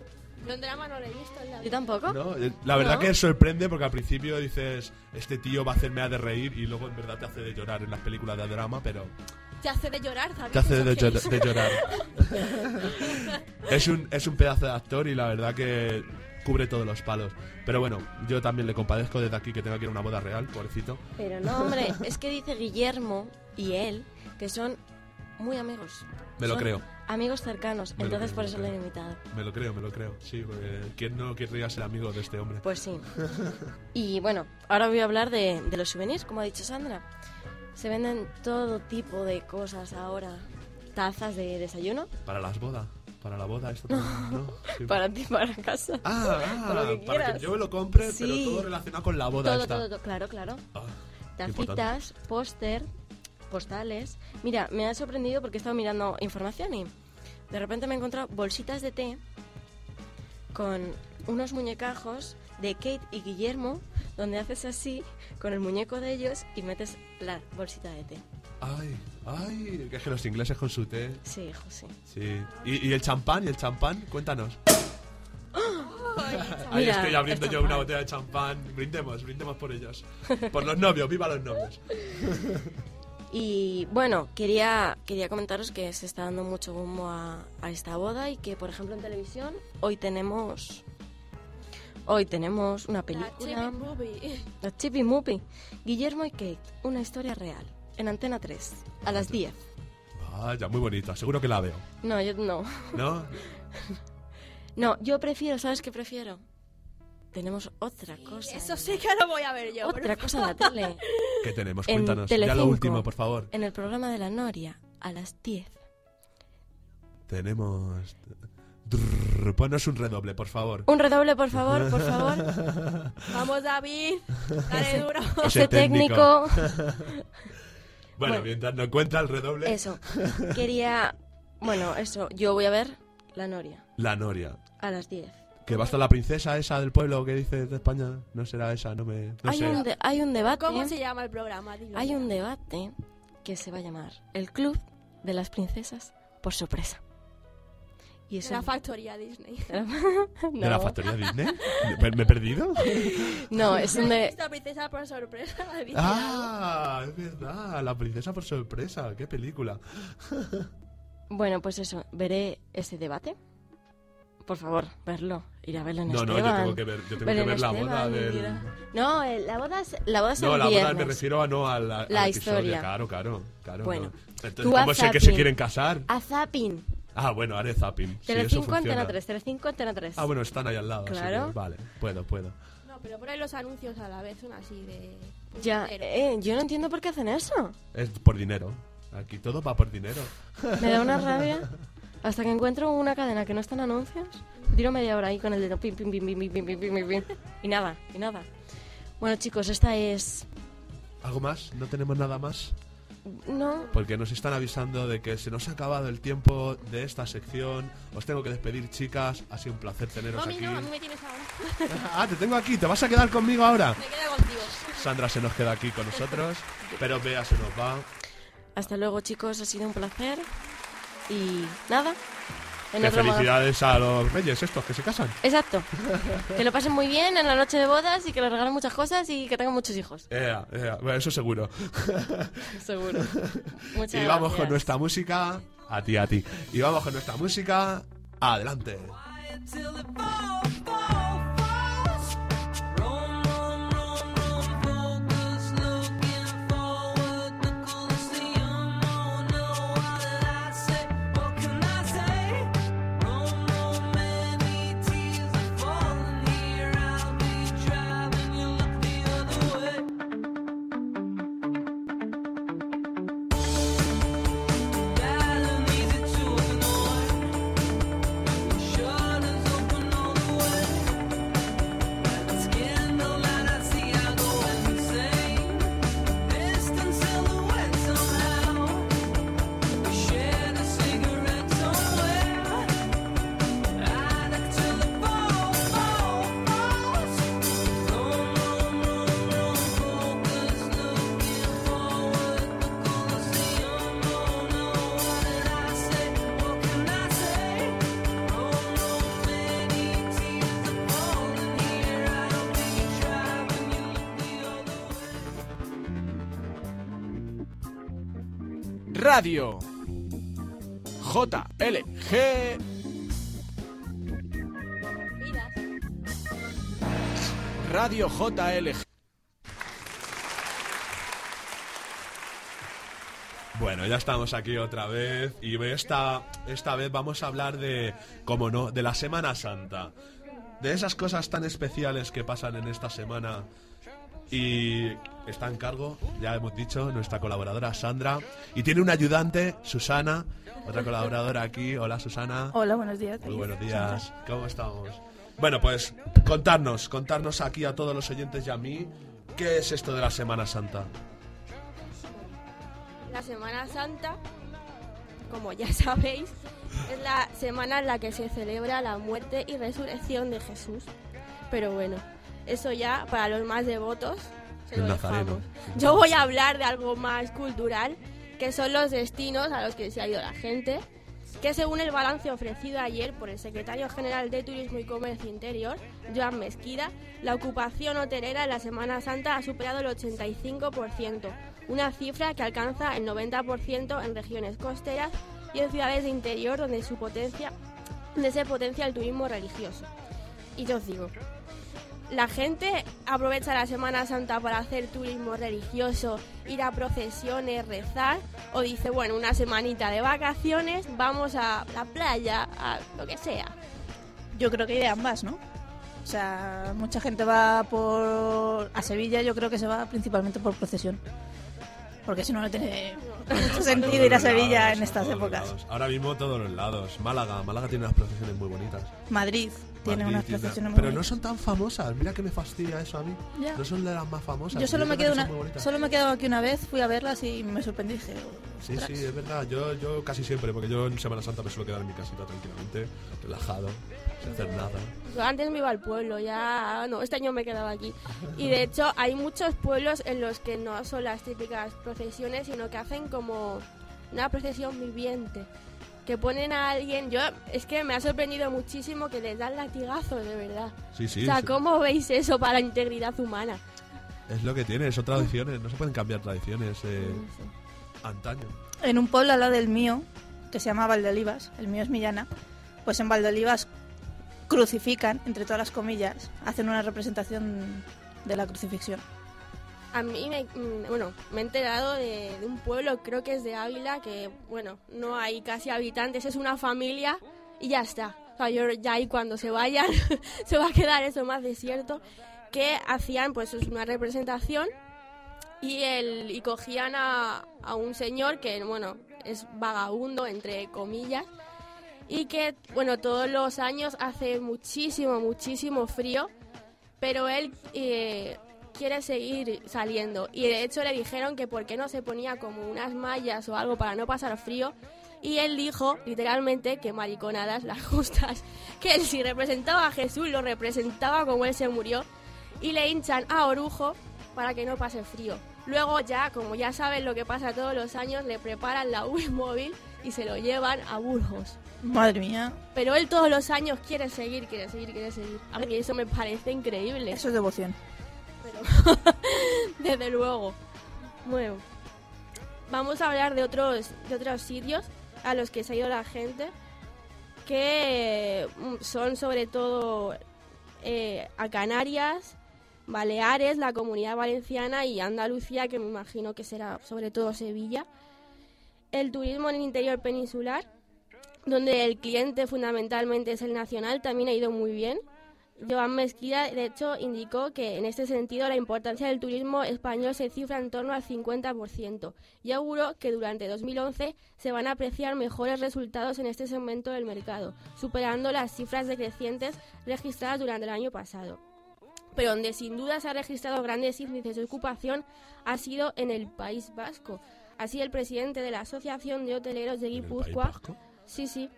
Yo en drama no lo he visto. en la yo tampoco. ¿No? Eh, La verdad ¿No? que sorprende porque al principio dices, este tío va a hacerme a de reír y luego en verdad te hace de llorar en las películas de drama, pero Te hace de llorar, ¿sabes? te hace de, que llor- es. de llorar. es, un, es un pedazo de actor y la verdad que cubre todos los palos. Pero bueno, yo también le compadezco desde aquí que tenga que ir a una boda real, pobrecito. Pero no, hombre, es que dice Guillermo y él que son muy amigos. Me lo Son creo. Amigos cercanos, Me entonces creo, por eso lo he invitado. Me lo creo, me lo creo. Sí, porque ¿quién no querría ser amigo de este hombre? Pues sí. Y bueno, ahora voy a hablar de, de los souvenirs, como ha dicho Sandra. Se venden todo tipo de cosas ahora. Tazas de desayuno. Para las bodas. Para la boda, esto también, ¿no? Sí. Para ti, para casa. Ah, ah, Con lo que para que yo me lo compre, Sí. pero todo relacionado con la boda todo, esta. todo, todo, claro, claro. Ah. Tacitas, póster, postales. Mira, me ha sorprendido porque he estado mirando información y de repente me he encontrado bolsitas de té con unos muñecajos de Kate y Guillermo, donde haces así con el muñeco de ellos y metes la bolsita de té. Ay, ay, que es que los ingleses con su té. Sí, hijo, sí. Sí. ¿Y, y el champán? ¿Y el champán? Cuéntanos. Ahí Mira, estoy abriendo yo una botella de champán. Brindemos, brindemos por ellos. Por los novios, viva los novios. Y bueno, quería, quería comentaros que se está dando mucho bombo a, a esta boda y que, por ejemplo, en televisión hoy tenemos... Hoy tenemos una La película... Chippy Movie. La Chippy Movie. Guillermo y Kate, una historia real. En Antena 3, a las 10. Vaya, muy bonita, seguro que la veo. No, yo no. ¿No? No, yo prefiero, ¿sabes qué prefiero? Tenemos otra cosa. Eso sí que lo voy a ver yo. Otra cosa en la tele. ¿Qué tenemos? En Cuéntanos. Ya lo último, por favor. En el programa de la Noria, a las 10. Tenemos... Drrr, Ponnos un redoble, por favor. Un redoble, por favor, por favor. Vamos, David. Dale duro. Ese Ese técnico. Bueno, Bueno. mientras no encuentra el redoble. Eso. Quería. Bueno, eso. Yo voy a ver la Noria La Noria. a las 10. Que va a estar la princesa esa del pueblo que dice de España. No será esa, no me. No hay, sé. un de- hay un debate. ¿Cómo se llama el programa? Dilo Hay ya. un debate que se va a llamar El Club de las Princesas por sorpresa. Y De eso. la factoría Disney. ¿De la No. factoría Disney? ¿Me, me he perdido? No, es un de. Esta princesa por sorpresa. Ah, es verdad. La princesa por sorpresa. Qué película. Bueno, pues eso. Veré ese debate. Por favor, verlo. Ir a Belén No, no, yo Esteban. tengo que ver, yo tengo que ver la Esteban, boda del. No, el- la boda es, la boda es No, el la boda viernes. me refiero a no a la, La al episodio. historia. Claro, claro, claro. Bueno, no. Entonces, tú haz ¿cómo sé que se zapping. quieren casar? A Zapping. Ah, bueno, haré zapping. Sí, eso funciona. Antena 3. Telecinco, Antena 3. Ah, bueno, están ahí al lado. así Claro. que vale, puedo, puedo. No, pero por ahí los anuncios a la vez son así de... Ya, puntero. eh, yo no entiendo por qué hacen eso. Es por dinero. Aquí todo va por dinero. Me da una rabia. Hasta que encuentro una cadena que no está en anuncios, tiro media hora ahí con el dedo. Pim, pim, pim, pim, pim, pim, pim, pim, pim. Y nada, y nada. Bueno, chicos, esta es. ¿Algo más? ¿No tenemos nada más? No. Porque nos están avisando de que se nos ha acabado el tiempo de esta sección. Os tengo que despedir, chicas. Ha sido un placer teneros mí aquí. no, a mí me tienes ahora. Ah, te tengo aquí. ¿Te vas a quedar conmigo ahora? Me quedo contigo. Sandra se nos queda aquí con nosotros. Pero Bea se nos va. Hasta luego, chicos. Ha sido un placer. Y nada. En Que otro modo. felicidades a los reyes estos que se casan. Exacto. que lo pasen muy bien en la noche de bodas y que les regalen muchas cosas y que tengan muchos hijos. Ea, ea, bueno, eso seguro. Seguro. Muchas y vamos gracias. con nuestra música. A ti, a ti. Y vamos con nuestra música. Adelante. Radio JLG Radio JLG Bueno, ya estamos aquí otra vez y esta, esta vez vamos a hablar de, como no, de la Semana Santa. De esas cosas tan especiales que pasan en esta semana. Y está en cargo, ya hemos dicho, nuestra colaboradora Sandra. Y tiene una ayudante, Susana, otra colaboradora aquí. Hola Susana. Hola, buenos días. Muy buenos días. ¿Cómo estamos? Bueno, pues contarnos, contarnos aquí a todos los oyentes y a mí, ¿qué es esto de la Semana Santa? La Semana Santa, como ya sabéis, es la semana en la que se celebra la muerte y resurrección de Jesús. Pero bueno, eso ya para los más devotos se lo dejamos. Yo voy a hablar de algo más cultural, que son los destinos a los que se ha ido la gente, que según el balance ofrecido ayer por el secretario general de Turismo y Comercio Interior, Joan Mesquida, la ocupación hotelera en la Semana Santa ha superado el 85%, una cifra que alcanza el 90% en regiones costeras y en ciudades de interior donde, su potencia, donde se potencia el turismo religioso. Y yo os digo, la gente aprovecha la Semana Santa para hacer turismo religioso, ir a procesiones, rezar, o dice, bueno, una semanita de vacaciones, vamos a la playa, a lo que sea. Yo creo que hay de ambas, ¿no? O sea, mucha gente va por... A Sevilla yo creo que se va principalmente por procesión. Porque si no, no tiene mucho sentido ir a Sevilla en estas épocas. lados. Ahora mismo todos los lados. Málaga, Málaga tiene unas procesiones muy bonitas. Madrid tiene Madrid unas tiene- procesiones muy Pero no bonitas. son tan famosas. Mira que me fastidia eso a mí. Ya. No son de las más famosas. Yo solo me, quedo una, solo me he quedado aquí una vez, fui a verlas y me sorprendí. Dije, Sí, sí, es verdad. Yo, yo casi siempre, porque yo en Semana Santa me suelo quedar en mi casita tranquilamente, relajado, sin hacer nada. Yo antes me iba al pueblo, ya no, este año me quedaba aquí. Y de hecho hay muchos pueblos en los que no son las típicas procesiones, sino que hacen como una procesión viviente. Que ponen a alguien, yo es que me ha sorprendido muchísimo que les dan latigazos, de verdad. Sí, sí. o sea, sí. ¿cómo veis eso para la integridad humana? Es lo que tiene, son tradiciones. No se pueden cambiar tradiciones eh, antaño. En un pueblo al lado del mío, que se llama Valdeolivas, el mío es Millana, pues en Valdeolivas crucifican, entre todas las comillas, hacen una representación de la crucifixión. A mí me, mm, bueno, me he enterado de, un pueblo, creo que es de Ávila, que bueno, no hay casi habitantes, es una familia y ya está. O sea, yo ya ahí cuando se vayan se va a quedar eso más desierto, que hacían pues es una representación y el y cogían a, a un señor que bueno, es vagabundo entre comillas y que bueno, todos los años hace muchísimo muchísimo frío pero él eh, quiere seguir saliendo y de hecho le dijeron que por qué no se ponía como unas mallas o algo para no pasar frío y él dijo literalmente que mariconadas las justas que él si representaba a Jesús lo representaba como él se murió y le hinchan a orujo para que no pase frío Luego ya, como ya saben lo que pasa todos los años, le preparan la Wii móvil y se lo llevan a Burgos. Madre mía, Pero él todos los años quiere seguir, quiere seguir, quiere seguir. A mí eso me parece increíble. eso es devoción. Desde luego. Bueno, vamos a hablar de otros, de otros sitios a los que se ha ido la gente, que mm, son sobre todo eh, a Canarias, Baleares, la Comunidad Valenciana y Andalucía, que me imagino que será sobre todo Sevilla. El turismo en el interior peninsular, donde el cliente fundamentalmente es el nacional, también ha ido muy bien. Joan Mesquida, de hecho, indicó que en este sentido la importancia del turismo español se cifra en torno al 50% y auguró que durante 2011 se van a apreciar mejores resultados en este segmento del mercado, superando las cifras decrecientes registradas durante el año pasado. Pero donde sin duda se han registrado grandes índices de ocupación ha sido en el País Vasco. Así el presidente de la Asociación de Hoteleros de ¿En el País Guipúzcoa? Sí, sí.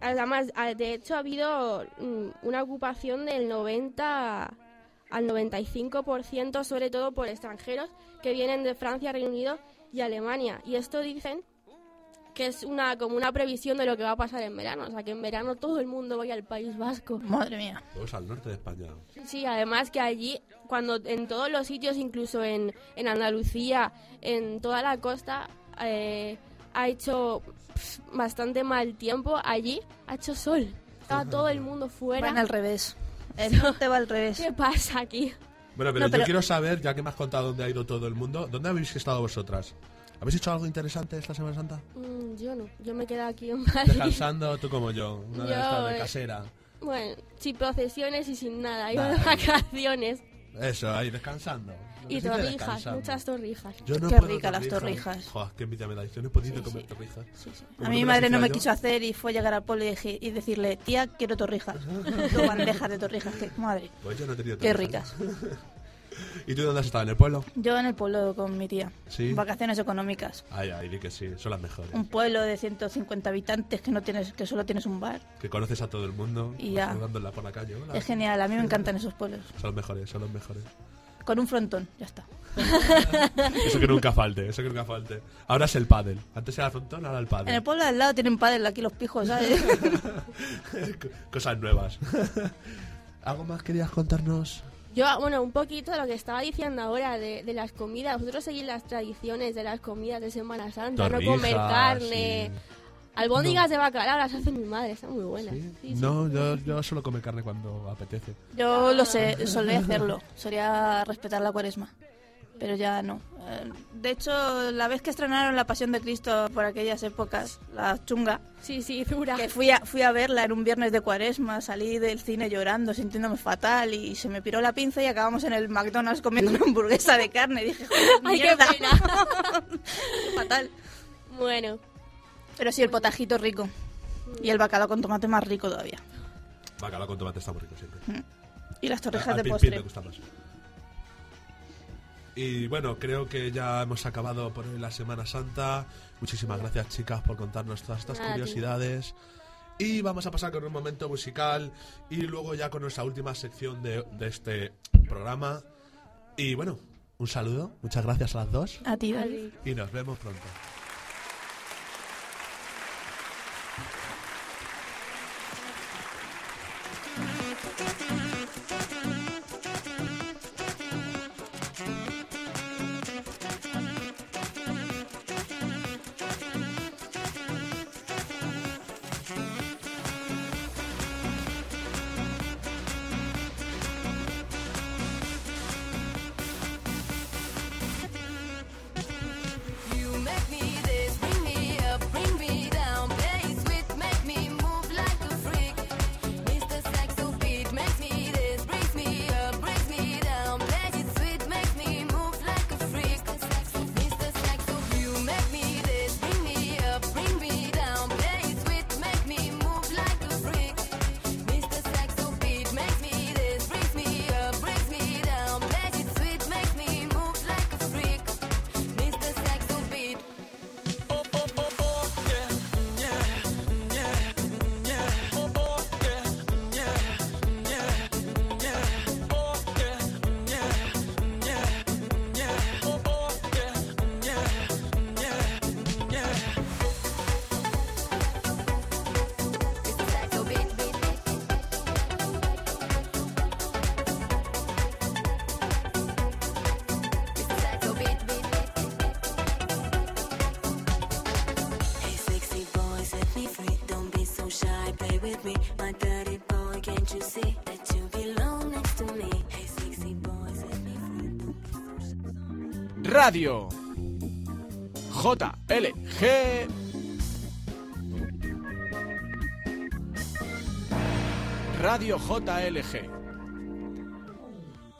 Además, a- de hecho, ha habido mm, una ocupación del 90 al 95%, sobre todo por extranjeros que vienen de Francia, Reino Unido y Alemania. Y esto dicen que es una como una previsión de lo que va a pasar en verano. O sea, que en verano todo el mundo vaya al País Vasco. Madre mía. Todos al norte de España. Sí, además que allí, cuando en todos los sitios, incluso en, en Andalucía, en toda la costa, eh, ha hecho bastante mal tiempo. Allí ha hecho sol. Estaba todo el mundo fuera. Van al revés. El norte va al revés. ¿Qué pasa aquí? Bueno, pero No, pero- yo quiero saber, ya que me has contado dónde ha ido todo el mundo, ¿dónde habéis estado vosotras? ¿Habéis hecho algo interesante esta Semana Santa? Mm, yo no, yo me quedo aquí en Madrid. Descansando, tú como yo, una de Yo, estas de eh, casera. Bueno, sin procesiones y sin nada. Iba de vacaciones. Eso, ahí descansando. Y torrijas, muchas torrijas. Yo no Qué puedo rica las torrijas. Joder, qué envidia me da. Yo no he podido Sí, comer sí. torrijas. Sí, A mi madre no me yo. quiso hacer y fue llegar al pueblo y, dije- y decirle, tía, quiero torrijas. Dos bandejas de torrijas, que madre. Pues yo no he tenido Qué torrijas. ricas. ¿Y tú dónde has estado? ¿En el pueblo? Yo en el pueblo con mi tía. Sí. Vacaciones económicas. Ay, ay, di que sí, son las mejores. Un pueblo de 150 habitantes que no tienes que solo tienes un bar. Que conoces a todo el mundo. Y ya. Saludándola por la calle. Hola. Es genial, a mí me encantan esos pueblos. Son los mejores, son los mejores. Con un frontón, ya está. Eso que nunca falte, eso que nunca falte. Ahora es el pádel. Antes era el frontón, ahora el En pádel. el pueblo de al lado tienen pádel aquí los pijos, ¿sabes? Cosas nuevas. ¿Algo más querías contarnos? Yo, bueno, un poquito de lo que estaba diciendo ahora de, de las comidas. Vosotros seguís las tradiciones de las comidas de Semana Santa, no comer carne. sí. Albóndigas de bacalao las hace mi madre, están muy buenas. ¿Sí? Sí, sí. No, yo, yo solo come carne cuando apetece. Yo lo sé, solía hacerlo. Solía respetar la cuaresma. Pero ya no. Eh, De hecho, la vez que estrenaron La Pasión de Cristo por aquellas épocas, la chunga, Sí, sí, dura. que fui a, fui a verla en un viernes de cuaresma, salí del cine llorando, sintiéndome fatal y se me piró la pinza y acabamos en el McDonald's comiendo una hamburguesa de carne. Y dije, joder, Ay, qué mierda. pena. fatal. Bueno, Pero sí, el potajito rico. Y el bacalao con tomate más rico todavía. Bacalao con tomate está muy rico siempre. Y las torrijas Al de pin pin postre. me gusta más. Y bueno, creo que ya hemos acabado por hoy la Semana Santa. Muchísimas gracias, chicas, por contarnos todas estas Nada, curiosidades. Y vamos a pasar con un momento musical y luego ya con nuestra última sección de, de este programa. Y bueno, un saludo, muchas gracias a las dos A ti, David. y nos vemos pronto. Radio JLG Radio JLG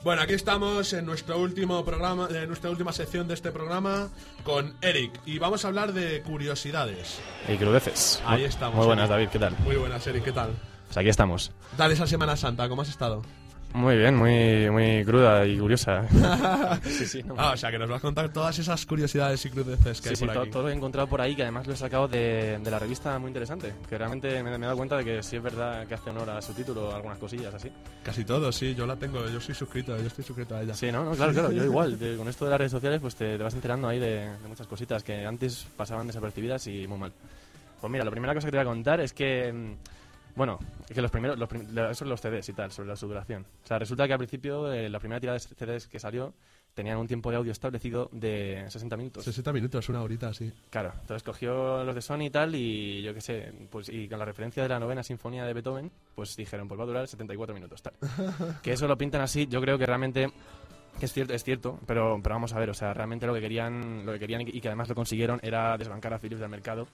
Bueno, aquí estamos en nuestro último programa, en nuestra última sección de este programa con Eric y vamos a hablar de curiosidades. Y crudeces. Ahí estamos. Muy buenas, Eric. David, ¿qué tal? Muy buenas, Eric, ¿qué tal? Pues aquí estamos. Tal esa Semana Santa, ¿cómo has estado? Muy bien, muy, muy cruda y curiosa. sí, sí. Ah, o sea, que nos vas a contar todas esas curiosidades y crudeces que Sí, hay sí, por to- aquí. todo lo que he encontrado por ahí, que además lo he sacado de, de la revista muy interesante. Que realmente me, me he dado cuenta de que sí es verdad que hace honor a su título, algunas cosillas así. Casi todo, sí, yo la tengo, yo soy suscrito, yo estoy suscrito a ella. Sí, no, no, claro, claro, yo igual. de- con esto de las redes sociales, pues te, te vas enterando ahí de, de muchas cositas que antes pasaban desapercibidas y muy mal. Pues mira, la primera cosa que te voy a contar es que. Bueno, que los primeros, los son los CDs y tal, sobre la su duración. O sea, resulta que al principio, eh, la primera tirada de CDs que salió, tenían un tiempo de audio establecido de 60 minutos. 60 minutos, una horita, sí. Claro, entonces cogió los de Sony y tal, y yo qué sé, pues y con la referencia de la novena sinfonía de Beethoven, pues dijeron, pues va a durar 74 minutos, tal. que eso lo pintan así, yo creo que realmente que es cierto, es cierto, pero, pero vamos a ver, o sea, realmente lo que querían, lo que querían y que además lo consiguieron era desbancar a Philips del mercado.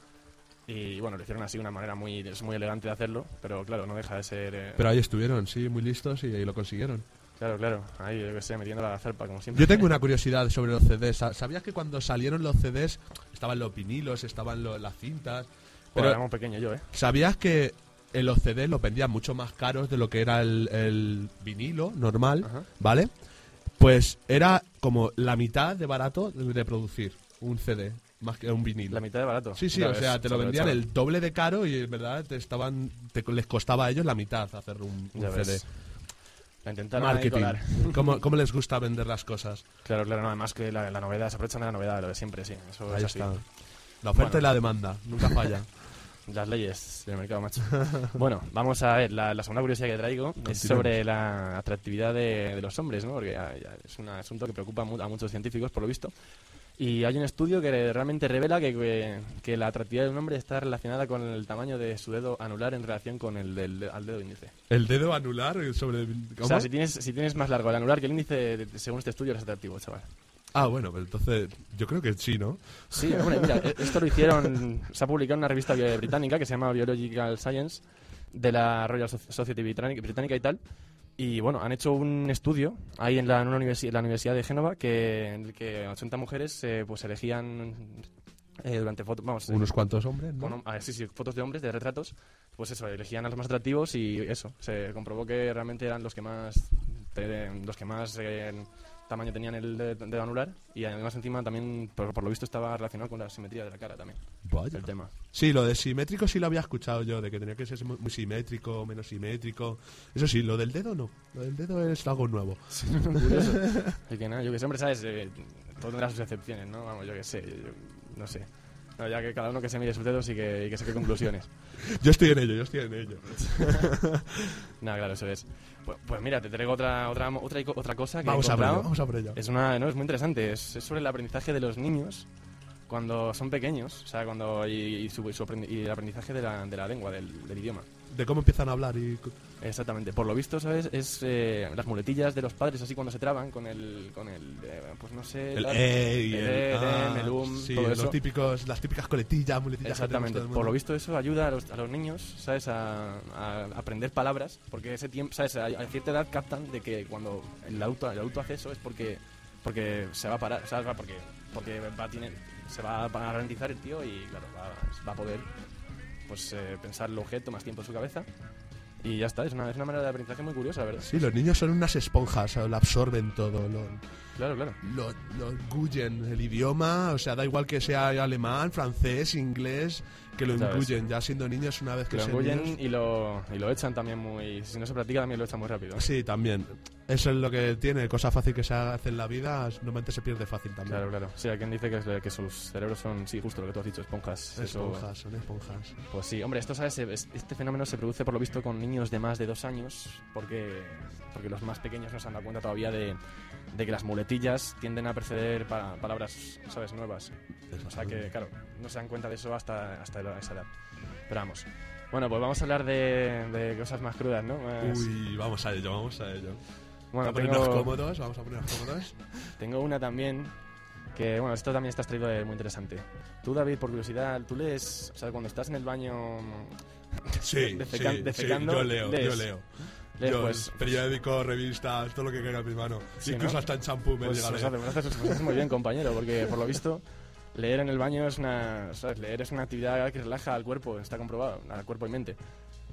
Y bueno, lo hicieron así, una manera muy, es muy elegante de hacerlo, pero claro, no deja de ser... eh, Pero ahí estuvieron, sí, muy listos y, y lo consiguieron. Claro, claro, ahí yo qué sé, metiendo la zarpa como siempre. Yo tengo una curiosidad sobre los CDs. Sa- ¿Sabías que cuando salieron los CDs estaban los vinilos, estaban las cintas? Joder, era muy pequeño yo, ¿eh? ¿Sabías que en los CDs los vendían mucho más caros de lo que era el, el vinilo normal? Ajá. ¿Vale? Pues era como la mitad de barato de producir un CD más que un vinilo. La mitad de barato. Sí, sí, o ves, sea, te lo vendían el doble de caro y en verdad te estaban te- les costaba a ellos la mitad hacer un, un Ya ves. CD. La intentaron Marketing. ¿Cómo, cómo les gusta vender las cosas? Claro, claro, no, además que la, la novedad, se aprovechan de la novedad, lo de siempre, sí. Eso Ahí es así. está. La oferta Bueno. y la demanda, nunca falla. Las leyes del mercado, macho. bueno, vamos a ver, la, la segunda curiosidad que traigo es sobre la atractividad de, de los hombres, ¿no? Porque ya- ya es un asunto que preocupa a muchos científicos, por lo visto. Y hay un estudio que realmente revela que, que, que la atractividad de un hombre está relacionada con el tamaño de su dedo anular en relación con el del al dedo índice. El dedo anular sobre... O sea, si tienes, si tienes más largo el anular que el índice, según este estudio, eres atractivo, chaval. Ah, bueno, pues entonces yo creo que sí, ¿no? Sí, hombre, mira, e- esto lo hicieron, se ha publicado en una revista británica que se llama Biological Science de la Royal Soc- Society Británica, británica y tal. Y bueno, han hecho un estudio ahí en la, en una universi- en la Universidad de Génova que, en el que 80 mujeres eh, pues elegían eh, durante fotos, vamos, eh, Unos cuantos hombres, ah, sí, sí, fotos de hombres, de retratos, pues eso, elegían a los más atractivos y eso, se comprobó que realmente eran los que más, te- los que más eh, tamaño tenían el de- dedo anular y además encima también, por, por lo visto, estaba relacionado con la simetría de la cara también. Vaya. El tema. Sí, lo de simétrico sí lo había escuchado yo, de que tenía que ser muy simétrico, menos simétrico. Eso sí, lo del dedo no. Lo del dedo es algo nuevo. Curioso. Y que nada, yo que sé, hombre, sabes, eh, todo tendrá sus excepciones, ¿no? Vamos, yo que sé, yo- no sé. No, ya que cada uno que se mire sus dedos y que, y que saque conclusiones. Yo estoy en ello, yo estoy en ello. Nada, claro, eso es. Pues, pues mira, te traigo otra otra otra, otra cosa que Vamos he a por ello, encontrado. vamos a por ello. Es una, no, es muy interesante. Es, es sobre el aprendizaje de los niños cuando son pequeños, o sea, cuando y, y su, su aprendi- y el aprendizaje de la, de la lengua, del, del idioma. De cómo empiezan a hablar y... Exactamente. Por lo visto, ¿sabes? Es eh, las muletillas de los padres, así cuando se traban con el, con el, eh, pues no sé, El e y el, el, ah, el, el um, sí, todo los eso. típicos, las típicas coletillas, muletillas. Exactamente. todo el Por lo visto eso ayuda a los, a los niños, ¿sabes? A, a aprender palabras, porque ese tiempo, ¿sabes? A, a cierta edad captan de que cuando el adulto, el adulto hace eso es porque porque se va a parar, ¿sabes? Porque porque va a tener, se va a ralentizar el tío y claro, va, va a poder pues eh, pensar el objeto más tiempo en su cabeza y ya está. Es una, es una manera de aprendizaje muy curiosa, ¿verdad? Sí, los niños son unas esponjas, lo absorben todo, lo, Claro, claro. lo, lo engullen el idioma, o sea, da igual que sea alemán, francés, inglés, que lo ¿Sabes? engullen. Ya siendo niños, una vez que lo sean engullen niños- y lo, y lo echan también muy... Si no se practica también lo echan muy rápido. Sí, también. Eso es lo que tiene, cosa fácil que se hace en la vida, normalmente se pierde fácil también. Claro, claro. Sí, hay quien dice que, es- que sus cerebros son, sí, justo lo que tú has dicho, esponjas. Eso- Esponjas, son esponjas. Pues sí, hombre, esto, ¿sabes? Es- Este fenómeno se produce, por lo visto, con niños de más de dos años, porque, porque los más pequeños no se han dado cuenta todavía de, de que las muletillas tienden a preceder pa- palabras, ¿sabes?, nuevas. O sea que, claro, no se dan cuenta de eso hasta, hasta esa edad. Pero vamos. Bueno, pues vamos a hablar de, de cosas más crudas, ¿no? Más- Uy, vamos a ello, vamos a ello. Bueno, vamos a ponernos tengo- cómodos, vamos a ponernos cómodos. Tengo una también que, bueno, esto también está traído de muy interesante. Tú, David, por curiosidad, ¿tú lees, o sea, cuando estás en el baño Sí, defeca- sí, defecando, sí, yo leo, lees? yo leo. Lees, Yo, pues, periódicos, revistas, todo lo que caiga en mi mano. Sí, Incluso ¿no? hasta en champú me Pues llega os haces, haces muy bien, compañero, porque por lo visto leer en el baño es una, ¿sabes? Leer es una actividad que relaja al cuerpo, está comprobado, al cuerpo y mente.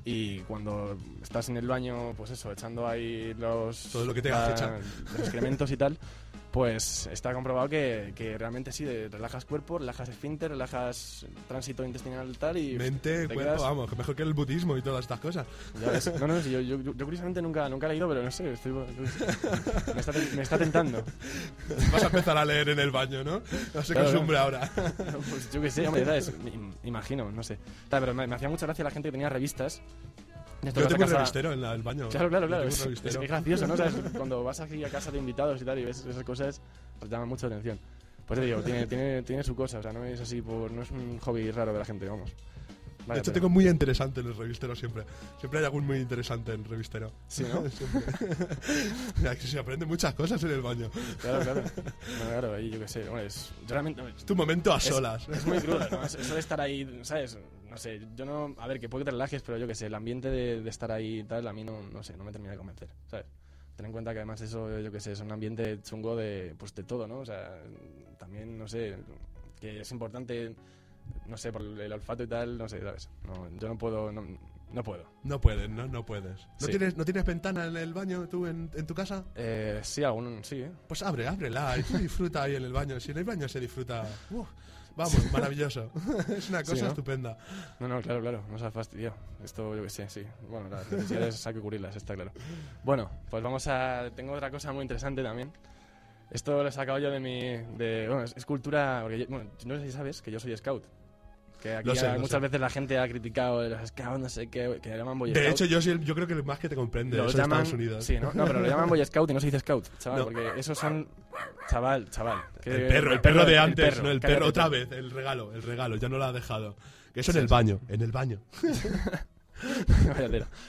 Y cuando estás en el baño, pues eso, echando ahí los, Todo lo que que echar. los excrementos y tal, pues está comprobado que, que realmente sí, relajas cuerpo, relajas esfínter, relajas tránsito intestinal y tal y Mente, te cuerpo, quedas- vamos, que mejor que el budismo y todas estas cosas. ya ves. No, no, sí, yo, yo, yo curiosamente nunca, nunca he leído, pero no sé, estoy, me, está, me está tentando. Vas a empezar a leer en el baño, ¿no? No se Claro, costumbre ¿no? ahora. Pues yo qué sé, hombre, ¿sabes? Im- Imagino, no sé. Pero me, me hacía mucha gracia la gente que tenía revistas. De Yo tengo un casa- revistero en la- el baño. Claro, claro, claro. Es, es, gracioso, ¿no? ¿Sabes? Cuando vas aquí a casa de invitados y tal y ves esas cosas, pues llaman mucho la atención. Pues te digo, tiene, tiene, tiene su cosa, o sea, no es así por. No es un hobby raro de la gente, vamos. De Vale, hecho, pero- tengo muy interesante en el revistero siempre. Siempre hay algún muy interesante en el revistero. Sí, ¿no? Se aprenden muchas cosas en el baño. Claro, claro. Bueno, claro, ahí yo qué sé. Hombre, es, realmente, Es tu momento a es- solas. Es, muy crudo, ¿no? Es- Eso de estar ahí, ¿sabes? No sé, yo no. A ver, que puede que te relajes, pero yo qué sé, el ambiente de, de estar ahí y tal, a mí no, no sé, no me termina de convencer, ¿sabes? Ten en cuenta que además eso, yo qué sé, es un ambiente chungo de, pues, de todo, ¿no? O sea, también, no sé, que es importante, no sé, por el olfato y tal, no sé, ¿sabes? No, yo no puedo, no, no puedo. No puedes, ¿no? No puedes. ¿No, Sí. tienes, ¿No tienes ventana en el baño tú en, en tu casa? Eh, sí, algún, sí, ¿eh? Pues abre, ábrela y disfruta ahí en el baño. Si en el baño se disfruta, uf, vamos, maravilloso. es una cosa Sí, ¿no? estupenda. No, no, claro, claro, no se ha fastidiado. Esto yo que sé, sí. Bueno, las necesidades hay que cubrirlas, está claro. Bueno, pues vamos a... Tengo otra cosa muy interesante también. Esto lo he sacado yo de mi... De, bueno, es, es cultura... Porque yo- bueno, no sé si sabes que yo soy scout. Que aquí Lo sé, ya lo muchas veces la gente ha criticado de los scouts, no sé qué, que le llaman boy De scout. hecho, yo, yo creo que el más que te comprende Lo eso de Estados Unidos. Sí, ¿no? No, pero lo llaman boy scout y no se dice scout, chaval, No. porque esos son... Chaval, chaval. que- El perro, el perro de el antes, perro, no el perro, otra vez, el regalo, el regalo, ya no lo ha dejado. Que eso Sí, en el sí. baño, en el baño.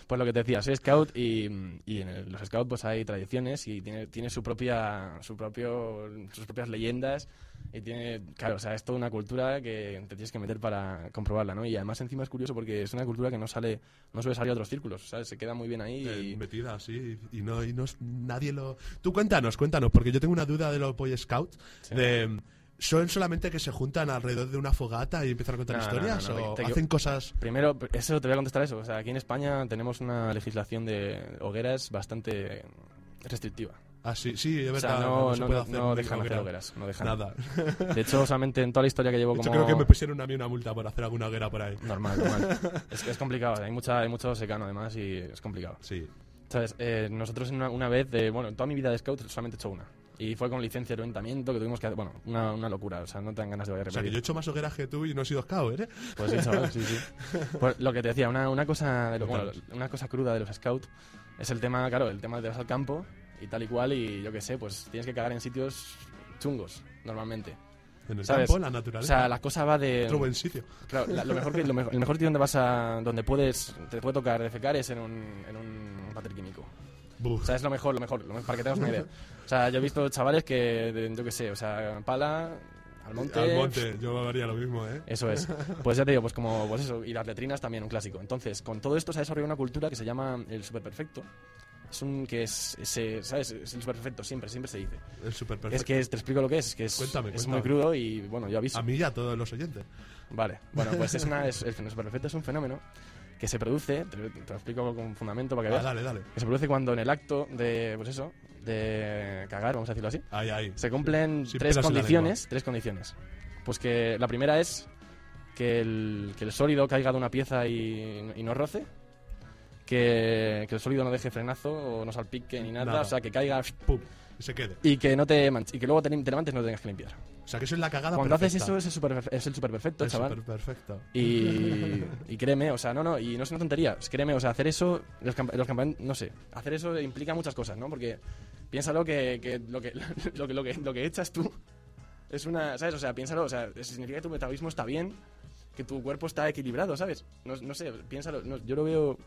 Pues lo que te decía, soy scout y, y en el- los scouts pues hay tradiciones y tiene, tiene su propia su propio sus propias leyendas y tiene claro o sea es toda una cultura que te tienes que meter para comprobarla no y además encima es curioso porque es una cultura que no sale no suele salir a otros círculos ¿sabes? se queda muy bien ahí Eh, y metida así y no y no es- nadie lo tú cuéntanos cuéntanos porque yo tengo una duda de los boy scouts Sí. de son solamente que se juntan alrededor de una fogata y empiezan a contar no, historias no, no, o te- te- hacen cosas Primero, eso te voy a contestar eso. O sea, aquí en España tenemos una legislación de hogueras bastante restrictiva. Ah, sí, sí, es O sea, verdad, no, se no, puede no- hacer no dejan hacer hoguera. hogueras. No dejan. Nada. De hecho, solamente en toda la historia que llevo como... creo que me pusieron a mí una multa por hacer alguna hoguera por ahí. Normal, normal. es que es complicado, hay, mucha, hay mucho secano además y es complicado. Sí. ¿Sabes? Eh, nosotros una, una vez, de, bueno, en toda mi vida de scout solamente he hecho una. Y fue con licencia de ayuntamiento que tuvimos que hacer, bueno, una, una locura, o sea, no te dan ganas de O sea, que repetir. yo he hecho más hogueras que tú y no he sido scout, ¿eh? Pues sí, chaval, sí, sí. Pues lo que te decía, una, una cosa de lo- bueno, una cosa cruda de los scouts es el tema, claro, el tema de te vas al campo y tal y cual y yo qué sé, pues tienes que cagar en sitios chungos, normalmente. En el ¿Sabes? campo, la naturaleza. O sea, la cosa va de... Otro buen sitio. Claro, la- lo mejor que, lo mejor- el mejor sitio donde vas a... donde puedes, te puede tocar defecar es en un, en un váter químico. Buf. O sea, es lo mejor, lo mejor, lo mejor, para que tengas una idea. O sea, yo he visto chavales que, yo qué sé, o sea, pala, al monte... Al monte, yo haría lo mismo, ¿eh? Eso es. Pues ya te digo, pues como pues eso, y las letrinas también, un clásico. Entonces, con todo esto se ha desarrollado una cultura que se llama el superperfecto. Es un que es, ese, ¿sabes? Es el superperfecto, siempre, siempre se dice. El super Es que es- te explico lo que es, es que es, Cuéntame, es cuéntame. muy crudo y bueno, yo aviso. A mí y a todos los oyentes. Vale, bueno, pues es una, es, el superperfecto es un fenómeno que se produce, te, te lo explico con fundamento para que Ah, veas, dale, dale. que se produce cuando en el acto de, pues eso, de cagar, vamos a decirlo así, Ahí, ahí. se cumplen Sin tres condiciones, tres condiciones. Pues que la primera es que el, que el sólido caiga de una pieza y, y no roce, que, que el sólido no deje frenazo o no salpique ni nada, Nada. o sea, que caiga Pum, y se quede. y que no te manch- y que luego te, te levantes y no te tengas que limpiar. O sea, que eso es la cagada Cuando haces eso es el super, es el superperfecto, El chaval. superperfecto. Y, y créeme, o sea, no, no, y no es una tontería. Créeme, o sea, hacer eso, los, los campamentos, no sé, hacer eso implica muchas cosas, ¿no? Porque piénsalo que, que lo que lo que lo que lo que echas tú es una, ¿sabes? O sea, piénsalo, o sea, significa que tu metabolismo está bien, que tu cuerpo está equilibrado, ¿sabes? No, no sé, piénsalo. no, yo lo veo.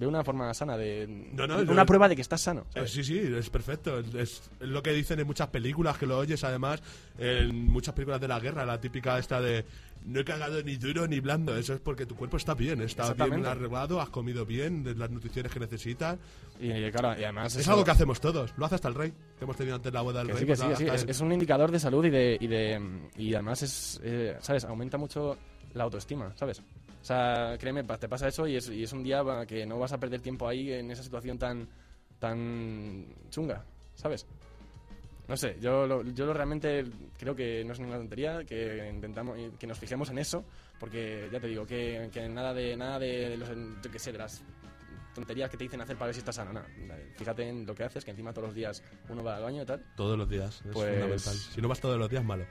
Veo una forma sana de. No, no, una yo- prueba de que estás sano. Eh, sí, sí, es perfecto. Es, es lo que dicen en muchas películas, que lo oyes además en muchas películas de la guerra, la típica esta de no he cagado ni duro ni blando. Eso es porque tu cuerpo está bien, está bien arreglado, has comido bien, de las nutriciones que necesitas. Y, claro, y además. Es eso- algo que hacemos todos. Lo hace hasta el rey, que hemos tenido antes la boda del Que rey. sí, que sí, Es, el- es un indicador de salud y de. Y, de, y además es. eh, ¿Sabes? Aumenta mucho la autoestima, ¿sabes? O sea, créeme, te pasa eso y es, y es un día que no vas a perder tiempo ahí en esa situación tan. tan. chunga, ¿sabes? No sé, yo, lo, yo lo realmente creo que no es ninguna tontería, que intentamos que nos fijemos en eso, porque ya te digo, que, que nada de nada de los, yo qué sé, de las tonterías que te dicen hacer para ver si estás sano, nada. Fíjate en lo que haces, que encima todos los días uno va al baño y tal. Todos los días, es Pues- fundamental. Si no vas todos los días, malo.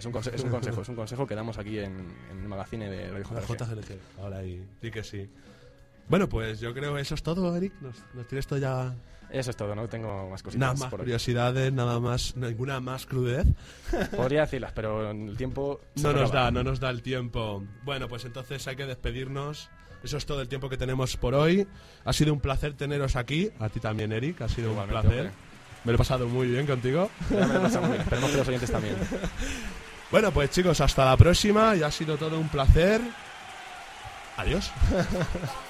Es un, conse- es un consejo, es un consejo que damos aquí en, en el magazine de Radio. Ahora ahí, sí que sí. Bueno, pues yo creo que eso es todo, Eric. Nos, nos tienes todo ya. Eso es todo, no tengo más cositas. Nada más por hoy. curiosidades, nada más, ninguna más crudez. Podría decirlas, pero el tiempo se No nos acaba. da, no nos da el tiempo. Bueno, pues entonces hay que despedirnos. Eso es todo el tiempo que tenemos por hoy. Ha sido un placer teneros aquí. A ti también, Eric. Ha sido Igualmente, un placer. hombre. Me lo he pasado muy bien contigo. Ya me lo he pasado muy bien. Esperemos que los oyentes también. Bueno, pues chicos, hasta la próxima. Ya ha sido todo un placer. Adiós.